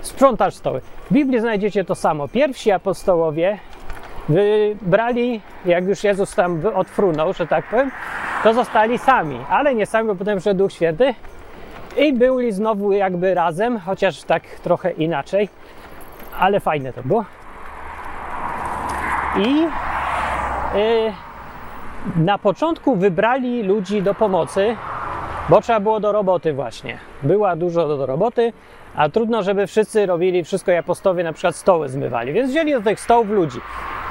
sprzątasz stoły. W Biblii znajdziecie to samo. Pierwsi apostołowie wybrali, jak już Jezus tam odfrunął, że tak powiem, to zostali sami, ale nie sami, bo potem przyszedł Duch Święty I byli znowu jakby razem, chociaż tak trochę inaczej, ale fajne to było. I y, na początku wybrali ludzi do pomocy, bo trzeba było do roboty właśnie. Była dużo do, do roboty, a trudno, żeby wszyscy robili wszystko jak apostowie, na przykład stoły zmywali. Więc wzięli do tych stołów ludzi.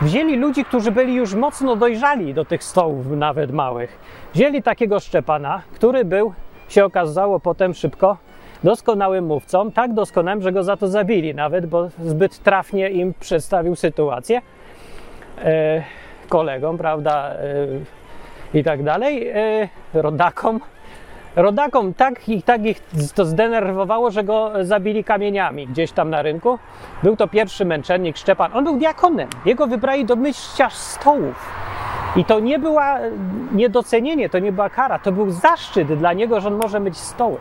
Wzięli ludzi, którzy byli już mocno dojrzali do tych stołów, nawet małych. Wzięli takiego Szczepana, który był, się okazało potem szybko, doskonałym mówcą, tak doskonałym, że go za to zabili nawet, bo zbyt trafnie im przedstawił sytuację e, kolegom, prawda, e, i tak dalej, e, rodakom. Rodakom tak ich, tak ich to zdenerwowało, że go zabili kamieniami gdzieś tam na rynku. Był to pierwszy męczennik Szczepan. On był diakonem. Jego wybrali do mycia stołów. I to nie była niedocenienie, to nie była kara, to był zaszczyt dla niego, że on może myć stoły.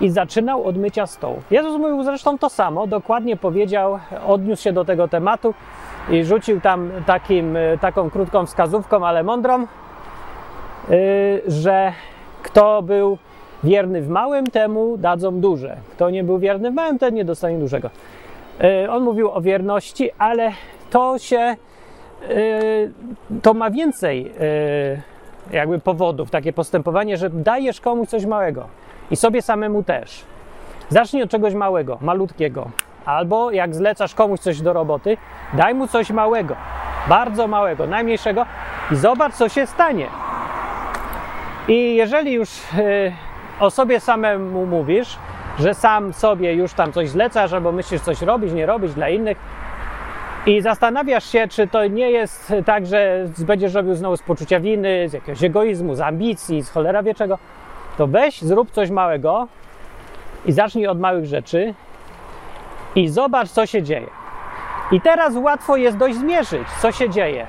I zaczynał od mycia stołów. Jezus mówił zresztą to samo, dokładnie powiedział, odniósł się do tego tematu i rzucił tam takim, taką krótką wskazówką, ale mądrą, yy, że kto był wierny w małym, temu dadzą duże. Kto nie był wierny w małym, ten nie dostanie dużego. Yy, on mówił o wierności, ale to się Yy, to ma więcej yy, jakby powodów, takie postępowanie, że dajesz komuś coś małego i sobie samemu też. Zacznij od czegoś małego, malutkiego. Albo jak zlecasz komuś coś do roboty, daj mu coś małego, bardzo małego, najmniejszego i zobacz, co się stanie. I jeżeli już yy, o sobie samemu mówisz, że sam sobie już tam coś zlecasz, albo myślisz coś robić, nie robić dla innych, i zastanawiasz się, czy to nie jest tak, że będziesz robił znowu z poczucia winy, z jakiegoś egoizmu, z ambicji, z cholera wie czego, to weź, zrób coś małego i zacznij od małych rzeczy i zobacz, co się dzieje. I teraz łatwo jest dość zmierzyć, co się dzieje.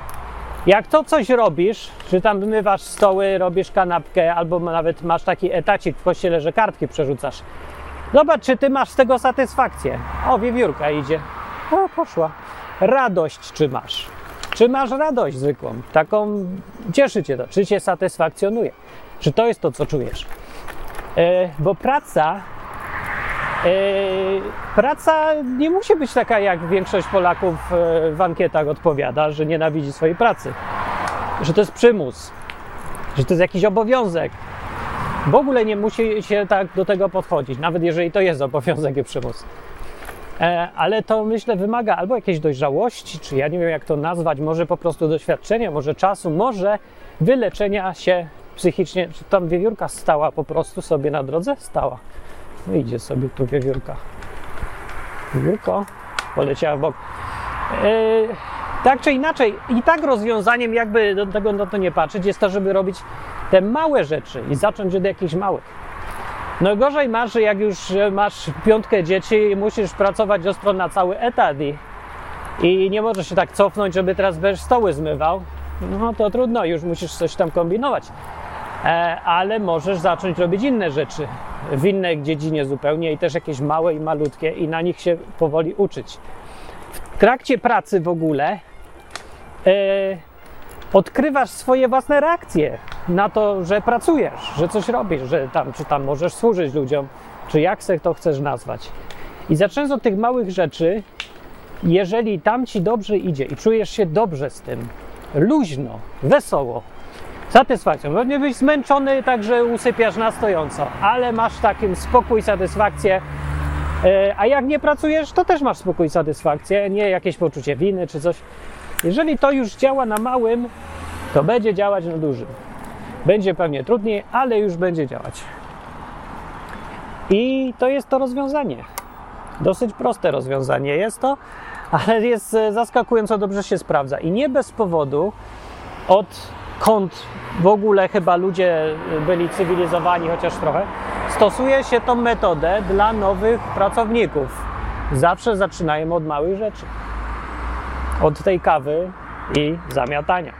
Jak to coś robisz, czy tam mywasz stoły, robisz kanapkę, albo nawet masz taki etacik w kościele, że kartki przerzucasz. Zobacz, czy ty masz z tego satysfakcję. O, wiewiórka idzie. O, poszła radość czy masz. Czy masz radość zwykłą, taką cieszy cię to, czy cię satysfakcjonuje, czy to jest to, co czujesz. E, bo praca, praca nie musi być taka, jak większość Polaków e, w ankietach odpowiada, że nienawidzi swojej pracy, że to jest przymus, że to jest jakiś obowiązek. W ogóle nie musi się tak do tego podchodzić, nawet jeżeli to jest obowiązek i przymus. E, ale to myślę wymaga albo jakiejś dojrzałości, czy ja nie wiem jak to nazwać, może po prostu doświadczenia, może czasu, może wyleczenia się psychicznie. Czy tam wiewiórka stała po prostu sobie na drodze? Stała. No idzie sobie tu wiewiórka. Wiewiórko poleciała w bok. E, tak czy inaczej, i tak rozwiązaniem, jakby do tego no to nie patrzeć, jest to, żeby robić te małe rzeczy i zacząć od jakichś małych. No gorzej masz, jak już masz piątkę dzieci i musisz pracować ostro na cały etat i, i nie możesz się tak cofnąć, żeby teraz będziesz stoły zmywał, no to trudno, już musisz coś tam kombinować. E, ale możesz zacząć robić inne rzeczy w innej dziedzinie zupełnie i też jakieś małe i malutkie i na nich się powoli uczyć. W trakcie pracy w ogóle e, odkrywasz swoje własne reakcje na to, że pracujesz, że coś robisz, że tam, czy tam możesz służyć ludziom, czy jak se to chcesz nazwać. I zaczynając od tych małych rzeczy, jeżeli tam ci dobrze idzie i czujesz się dobrze z tym, luźno, wesoło, satysfakcją. Pewnie być zmęczony, także usypiasz na stojąco, ale masz takim spokój, satysfakcję. E, a jak nie pracujesz, to też masz spokój, satysfakcję, nie jakieś poczucie winy czy coś. Jeżeli to już działa na małym, to będzie działać na dużym. Będzie pewnie trudniej, ale już będzie działać. I to jest to rozwiązanie. Dosyć proste rozwiązanie jest to, ale jest e, zaskakująco dobrze się sprawdza. I nie bez powodu odkąd w ogóle chyba ludzie byli cywilizowani, chociaż trochę, stosuje się tą metodę dla nowych pracowników. Zawsze zaczynają od małych rzeczy. Od tej kawy i zamiatania.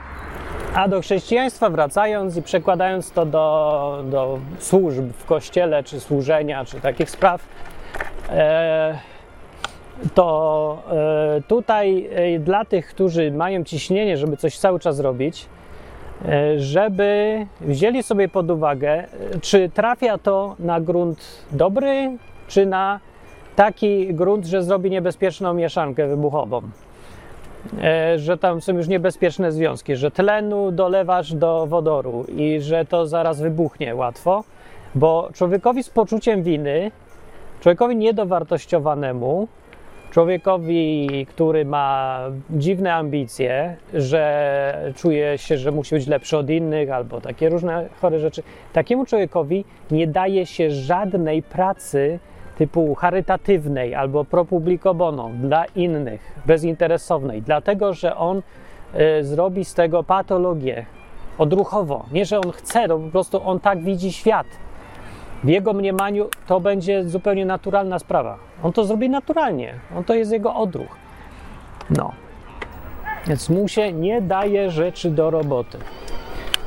A do chrześcijaństwa wracając i przekładając to do, do służb w kościele, czy służenia, czy takich spraw, e, to e, tutaj e, dla tych, którzy mają ciśnienie, żeby coś cały czas robić, żeby wzięli sobie pod uwagę, e, czy trafia to na grunt dobry, czy na taki grunt, że zrobi niebezpieczną mieszankę wybuchową. E, że tam są już niebezpieczne związki, że tlenu dolewasz do wodoru i że to zaraz wybuchnie łatwo, bo człowiekowi z poczuciem winy, człowiekowi niedowartościowanemu, człowiekowi, który ma dziwne ambicje, że czuje się, że musi być lepszy od innych albo takie różne chore rzeczy, takiemu człowiekowi nie daje się żadnej pracy typu charytatywnej albo pro publico bono dla innych, bezinteresownej, dlatego że on y, zrobi z tego patologię odruchowo. Nie, że on chce, to po prostu on tak widzi świat. W jego mniemaniu to będzie zupełnie naturalna sprawa. On to zrobi naturalnie. On to jest jego odruch. No. Więc mu się nie daje rzeczy do roboty.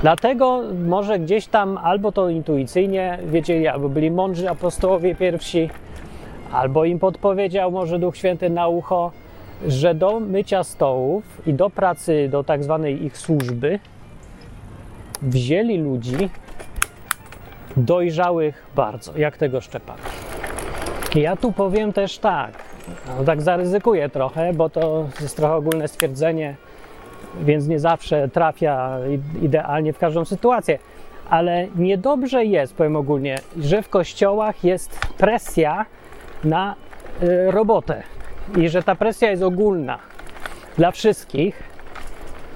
Dlatego może gdzieś tam albo to intuicyjnie wiedzieli, albo byli mądrzy apostołowie pierwsi, albo im podpowiedział może Duch Święty na ucho, że do mycia stołów i do pracy, do tak zwanej ich służby wzięli ludzi dojrzałych bardzo, jak tego Szczepan. Ja tu powiem też tak, no tak zaryzykuję trochę, bo to jest trochę ogólne stwierdzenie, więc nie zawsze trafia idealnie w każdą sytuację. Ale niedobrze jest, powiem ogólnie, że w kościołach jest presja na y, robotę i że ta presja jest ogólna dla wszystkich,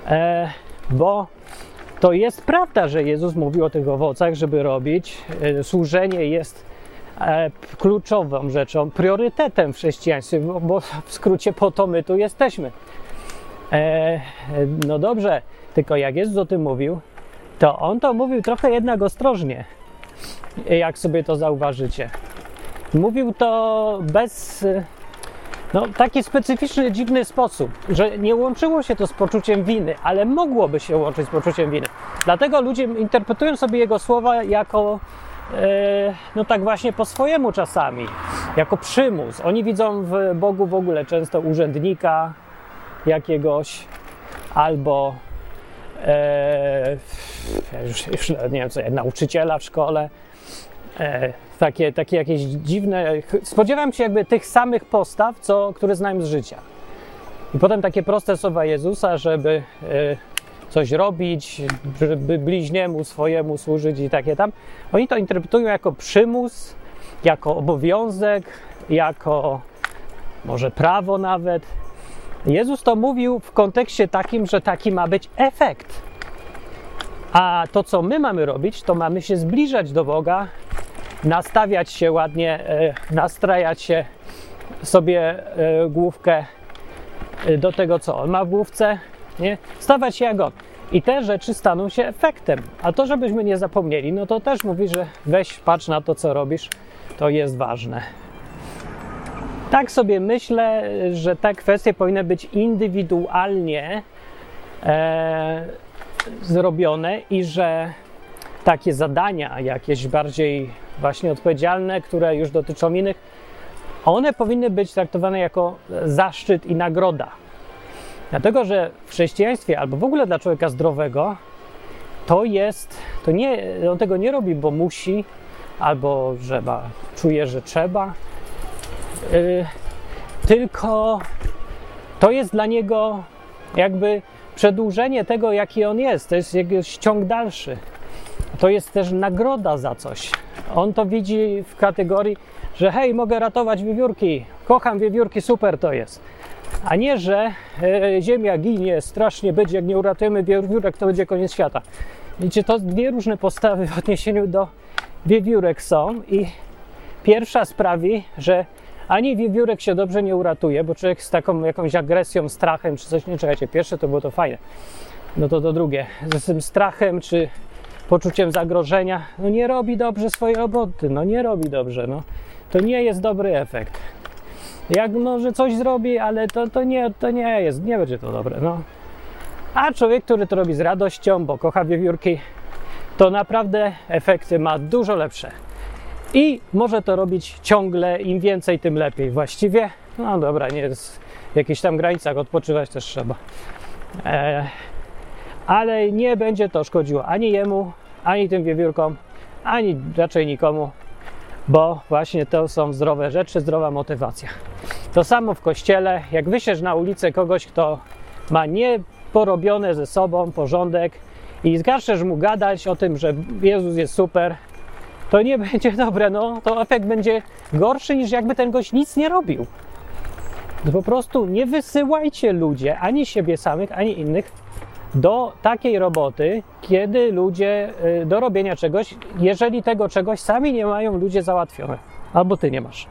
e, bo to jest prawda, że Jezus mówił o tych owocach, żeby robić. E, służenie jest e, kluczową rzeczą, priorytetem w chrześcijaństwie, bo, w skrócie po to my tu jesteśmy. E, no dobrze, tylko jak Jezus o tym mówił, to on to mówił trochę jednak ostrożnie, jak sobie to zauważycie. Mówił to bez. No, taki specyficzny, dziwny sposób, że nie łączyło się to z poczuciem winy, ale mogłoby się łączyć z poczuciem winy. Dlatego ludzie interpretują sobie jego słowa jako, e, no tak właśnie po swojemu czasami, jako przymus. Oni widzą w Bogu w ogóle często urzędnika, jakiegoś albo e, już, już, nie wiem co, nauczyciela w szkole. E, takie, takie jakieś dziwne. Spodziewam się jakby tych samych postaw, co, które znam z życia. I potem takie proste słowa Jezusa, żeby e, coś robić, żeby bliźniemu swojemu służyć i takie tam. Oni to interpretują jako przymus, jako obowiązek, jako może prawo nawet. Jezus to mówił w kontekście takim, że taki ma być efekt. A to, co my mamy robić, to mamy się zbliżać do Boga, nastawiać się ładnie, e, nastrajać się sobie e, główkę e, do tego, co on ma w główce, nie? Stawać się jak on. I te rzeczy staną się efektem. A to, żebyśmy nie zapomnieli, no to też mówi, że weź, patrz na to, co robisz, to jest ważne. Tak sobie myślę, że te kwestie powinny być indywidualnie zrobione i że takie zadania, jakieś bardziej właśnie odpowiedzialne, które już dotyczą innych, one powinny być traktowane jako zaszczyt i nagroda. Dlatego, że w chrześcijaństwie albo w ogóle dla człowieka zdrowego to jest, to nie, on tego nie robi, bo musi, albo że ma, czuje, że trzeba, yy, tylko to jest dla niego jakby przedłużenie tego, jaki on jest. To jest jego ciąg dalszy. To jest też nagroda za coś. On to widzi w kategorii, że hej, mogę ratować wiewiórki, kocham wiewiórki, super to jest. A nie, że e, ziemia ginie, strasznie będzie, jak nie uratujemy wiewiórek, to będzie koniec świata. Widzicie, to dwie różne postawy w odniesieniu do wiewiórek są i pierwsza sprawi, że ani wiewiórek się dobrze nie uratuje, bo człowiek z taką jakąś agresją, strachem czy coś, nie czekajcie, pierwsze to było to fajne, no to to drugie, z tym strachem czy poczuciem zagrożenia, no nie robi dobrze swojej roboty, no nie robi dobrze, no. To nie jest dobry efekt. Jak może coś zrobi, ale to, to, nie, to nie jest, nie będzie to dobre, no. A człowiek, który to robi z radością, bo kocha wiewiórki, to naprawdę efekty ma dużo lepsze. I może to robić ciągle, im więcej, tym lepiej. Właściwie, no dobra, nie jest w jakichś tam granicach, odpoczywać też trzeba. E, ale nie będzie to szkodziło ani jemu, ani tym wiewiórkom, ani raczej nikomu, bo właśnie to są zdrowe rzeczy, zdrowa motywacja. To samo w kościele, jak wysiesz na ulicę kogoś, kto ma nieporobione ze sobą porządek i zgaszesz mu gadać o tym, że Jezus jest super, to nie [LAUGHS] będzie dobre, no to efekt będzie gorszy niż jakby ten gość nic nie robił. Po prostu nie wysyłajcie ludzie, ani siebie samych, ani innych, do takiej roboty, kiedy ludzie, y, do robienia czegoś, jeżeli tego czegoś sami nie mają ludzie załatwione, albo ty nie masz.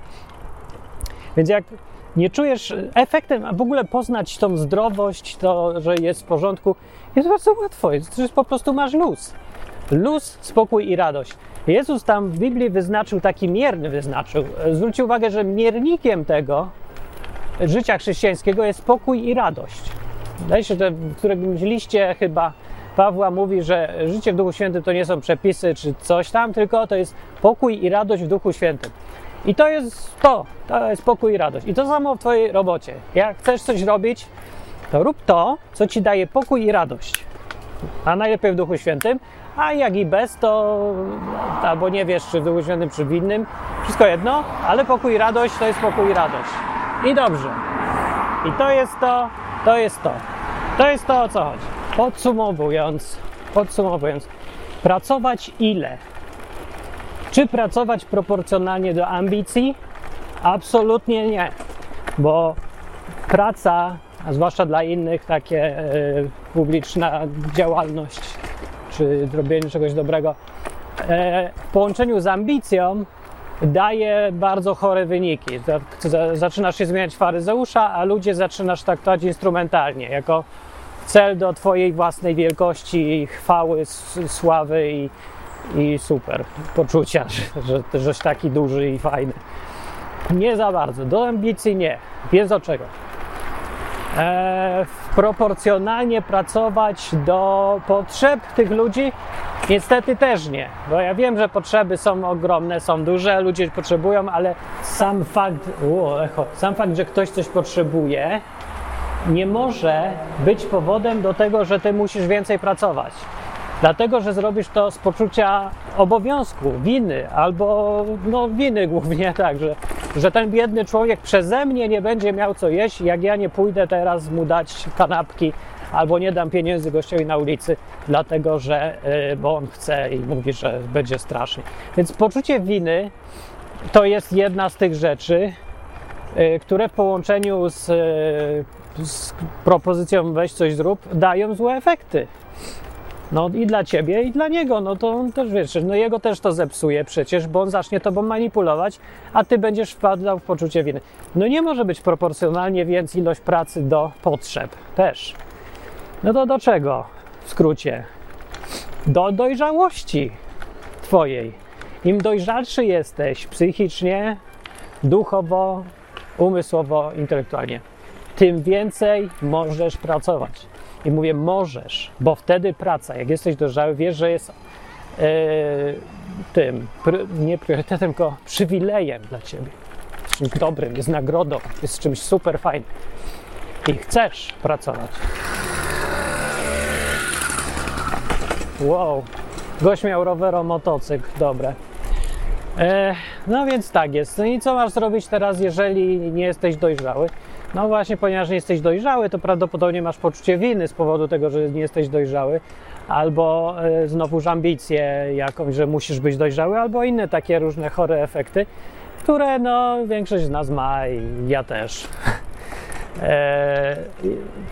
Więc jak nie czujesz efektem, a w ogóle poznać tą zdrowość, to, że jest w porządku, jest bardzo łatwo. Jest, po prostu masz luz. Luz, spokój i radość. Jezus tam w Biblii wyznaczył taki mierny, wyznaczył. Zwrócił uwagę, że miernikiem tego życia chrześcijańskiego jest spokój i radość. Wydaje się, że w którymś liście chyba Pawła mówi, że życie w Duchu Świętym to nie są przepisy czy coś tam, tylko to jest pokój i radość w Duchu Świętym. I to jest to, to jest pokój i radość. I to samo w Twojej robocie. Jak chcesz coś robić, to rób to, co Ci daje pokój i radość. A najlepiej w Duchu Świętym, a jak i bez, to albo nie wiesz, czy w Duchu Świętym, czy w innym, wszystko jedno, ale pokój i radość to jest pokój i radość. I dobrze. I to jest to, to jest to. To jest to, o co chodzi. Podsumowując, podsumowując, pracować ile? Czy pracować proporcjonalnie do ambicji? Absolutnie nie, bo praca, a zwłaszcza dla innych, takie e, publiczna działalność czy zrobienie czegoś dobrego, e, w połączeniu z ambicją daje bardzo chore wyniki. Zaczynasz się zmieniać faryzeusza, a ludzie zaczynasz traktować instrumentalnie, jako cel do Twojej własnej wielkości, chwały, sławy i, i super poczucia, że, że żeś taki duży i fajny. Nie za bardzo. Do ambicji nie. Więc do czego? E, proporcjonalnie pracować do potrzeb tych ludzi? Niestety też nie, bo ja wiem, że potrzeby są ogromne, są duże, ludzie potrzebują, ale sam fakt, echo, sam fakt, że ktoś coś potrzebuje, nie może być powodem do tego, że ty musisz więcej pracować. Dlatego, że zrobisz to z poczucia obowiązku, winy, albo no winy głównie [LAUGHS] tak, że, że ten biedny człowiek przeze mnie nie będzie miał co jeść, jak ja nie pójdę teraz mu dać kanapki, albo nie dam pieniędzy gościowi na ulicy, dlatego że, yy, bo on chce i mówi, że będzie strasznie. Więc poczucie winy to jest jedna z tych rzeczy, yy, które w połączeniu z, yy, z propozycją weź coś zrób, dają złe efekty. No i dla ciebie, i dla niego, no to on też wiesz, no jego też to zepsuje przecież, bo on zacznie tobą manipulować, a ty będziesz wpadał w poczucie winy. No nie może być proporcjonalnie więc ilość pracy do potrzeb też. No to do czego w skrócie? Do dojrzałości twojej. Im dojrzalszy jesteś psychicznie, duchowo, umysłowo, intelektualnie, tym więcej możesz pracować. I mówię możesz, bo wtedy praca, jak jesteś dojrzały, wiesz, że jest e, tym, nie priorytetem, tylko przywilejem dla ciebie. Jest czymś dobrym, jest nagrodą, jest czymś super fajnym. I chcesz pracować. Wow, gość miał rowero motocykl, dobre. E, no więc tak jest. No i co masz zrobić teraz, jeżeli nie jesteś dojrzały? No właśnie, ponieważ nie jesteś dojrzały, to prawdopodobnie masz poczucie winy z powodu tego, że nie jesteś dojrzały, albo e, znowuż ambicje jakąś, że musisz być dojrzały, albo inne takie różne chore efekty, które no większość z nas ma i ja też. [LAUGHS] E,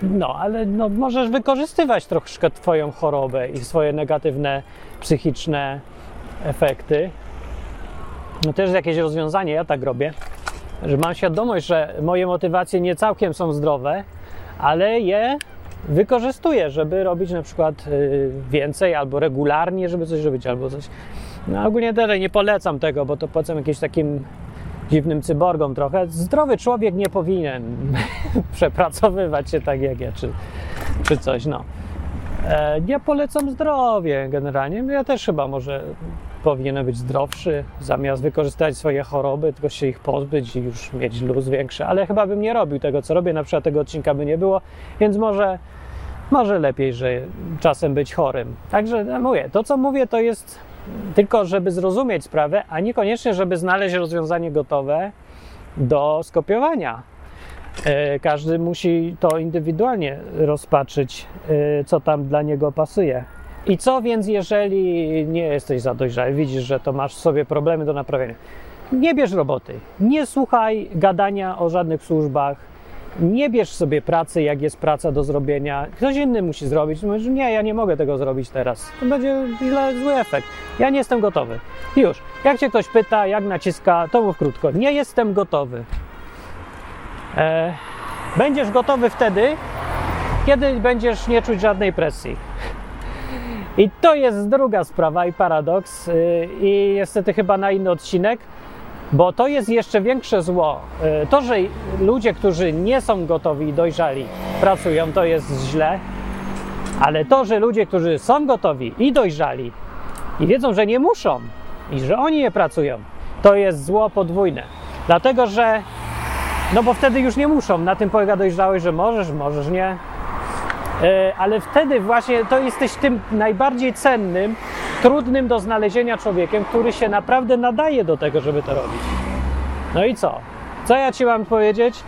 no, ale no, możesz wykorzystywać troszkę Twoją chorobę i swoje negatywne psychiczne efekty. No też jakieś rozwiązanie, ja tak robię że mam świadomość, że moje motywacje nie całkiem są zdrowe, ale je wykorzystuję, żeby robić na przykład y, więcej albo regularnie, żeby coś robić, albo coś. No ogólnie dalej nie polecam tego, bo to polecam jakimś takim dziwnym cyborgom trochę. Zdrowy człowiek nie powinien [LAUGHS] przepracowywać się tak jak ja, czy, czy coś, no. E, ja polecam zdrowie generalnie. Ja też chyba może powinienem być zdrowszy, zamiast wykorzystać swoje choroby, tylko się ich pozbyć i już mieć luz większy. Ale chyba bym nie robił tego, co robię, na przykład tego odcinka by nie było, więc może może lepiej, że czasem być chorym. Także no, mówię, to co mówię, to jest tylko, żeby zrozumieć sprawę, a niekoniecznie, żeby znaleźć rozwiązanie gotowe do skopiowania. E, Każdy musi to indywidualnie rozpatrzyć, e, co tam dla niego pasuje. I co więc, jeżeli nie jesteś za dojrzały, widzisz, że to masz w sobie problemy do naprawienia? Nie bierz roboty, nie słuchaj gadania o żadnych służbach, nie bierz sobie pracy, jak jest praca do zrobienia. Ktoś inny musi zrobić. Mówisz, nie, ja nie mogę tego zrobić teraz. To będzie źle, zły efekt. Ja nie jestem gotowy. Już. Jak cię ktoś pyta, jak naciska, to mów krótko. Nie jestem gotowy. E, będziesz gotowy wtedy, kiedy będziesz nie czuć żadnej presji. I to jest druga sprawa i paradoks. y, I niestety chyba na inny odcinek, bo to jest jeszcze większe zło. Y, To, że ludzie, którzy nie są gotowi i dojrzali, pracują, to jest źle. Ale to, że ludzie, którzy są gotowi i dojrzali i wiedzą, że nie muszą i że oni nie pracują, to jest zło podwójne. Dlatego, że no bo wtedy już nie muszą. Na tym polega dojrzałość, że możesz, możesz nie. E, Ale wtedy właśnie to jesteś tym najbardziej cennym, trudnym do znalezienia człowiekiem, który się naprawdę nadaje do tego, żeby to robić. No i co? Co ja ci mam powiedzieć?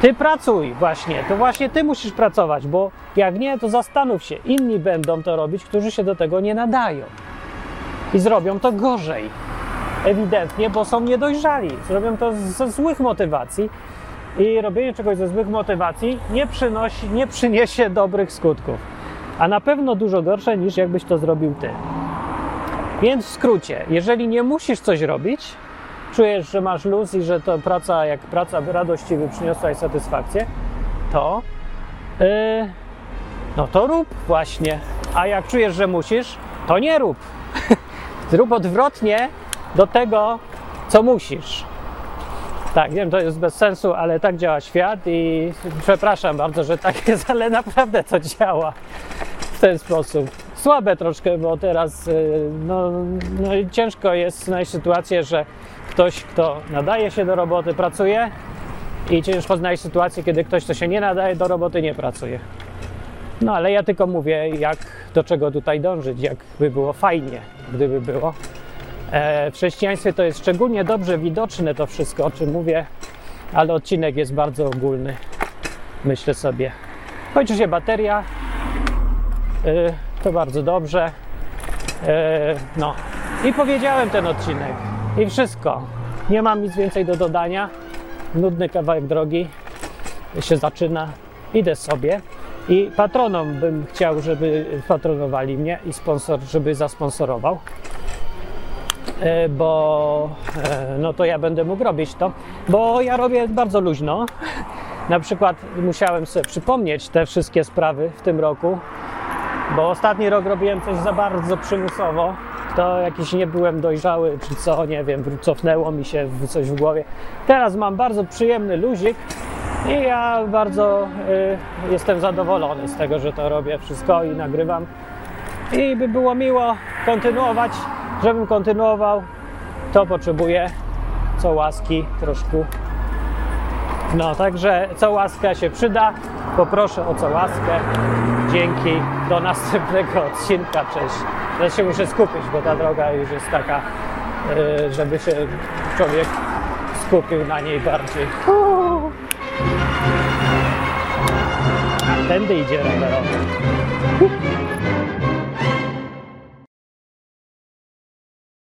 Ty pracuj właśnie, to właśnie ty musisz pracować, bo jak nie, to zastanów się. Inni będą to robić, którzy się do tego nie nadają. I zrobią to gorzej. Ewidentnie, bo są niedojrzali. Zrobią to ze złych motywacji i robienie czegoś ze złych motywacji nie przynosi, nie przyniesie dobrych skutków. A na pewno dużo gorsze niż jakbyś to zrobił ty. Więc w skrócie, jeżeli nie musisz coś robić, czujesz, że masz luz i że to praca jak praca radość ci przyniosła i satysfakcję, to yy, no to rób właśnie. A jak czujesz, że musisz, to nie rób. [LAUGHS] Zrób odwrotnie do tego, co musisz. Tak, wiem, to jest bez sensu, ale tak działa świat i przepraszam bardzo, że tak jest, ale naprawdę to działa w ten sposób. Słabe troszkę, bo teraz y, no, no, ciężko jest znaleźć sytuację, że ktoś, kto nadaje się do roboty, pracuje i ciężko znaleźć sytuację, kiedy ktoś, kto się nie nadaje do roboty, nie pracuje. No ale ja tylko mówię, jak do czego tutaj dążyć, jak by było fajnie, gdyby było. E, w chrześcijaństwie to jest szczególnie dobrze widoczne to wszystko, o czym mówię, ale odcinek jest bardzo ogólny. Myślę sobie. Kończy się bateria. E, to bardzo dobrze. E, no. I powiedziałem ten odcinek. I wszystko. Nie mam nic więcej do dodania. Nudny kawałek drogi się zaczyna. Idę sobie. I patronom bym chciał, żeby patronowali mnie i sponsor, żeby zasponsorował. E, bo e, no to ja będę mógł robić to, bo ja robię bardzo luźno. Na przykład musiałem sobie przypomnieć te wszystkie sprawy w tym roku, bo ostatni rok robiłem coś za bardzo przymusowo. To jakiś nie byłem dojrzały, czy co, nie wiem, cofnęło mi się coś w głowie. Teraz mam bardzo przyjemny luzik i ja bardzo y, jestem zadowolony z tego, że to robię wszystko i nagrywam. I by było miło kontynuować, żebym kontynuował, to potrzebuję co łaski troszkę. No, także co łaska się przyda. Poproszę o co łaskę. Dzięki. Do następnego [LAUGHS] odcinka. Cześć. Teraz się muszę skupić, bo ta droga już jest taka, y, żeby się człowiek skupił na niej bardziej. Tędy idzie rowerowy.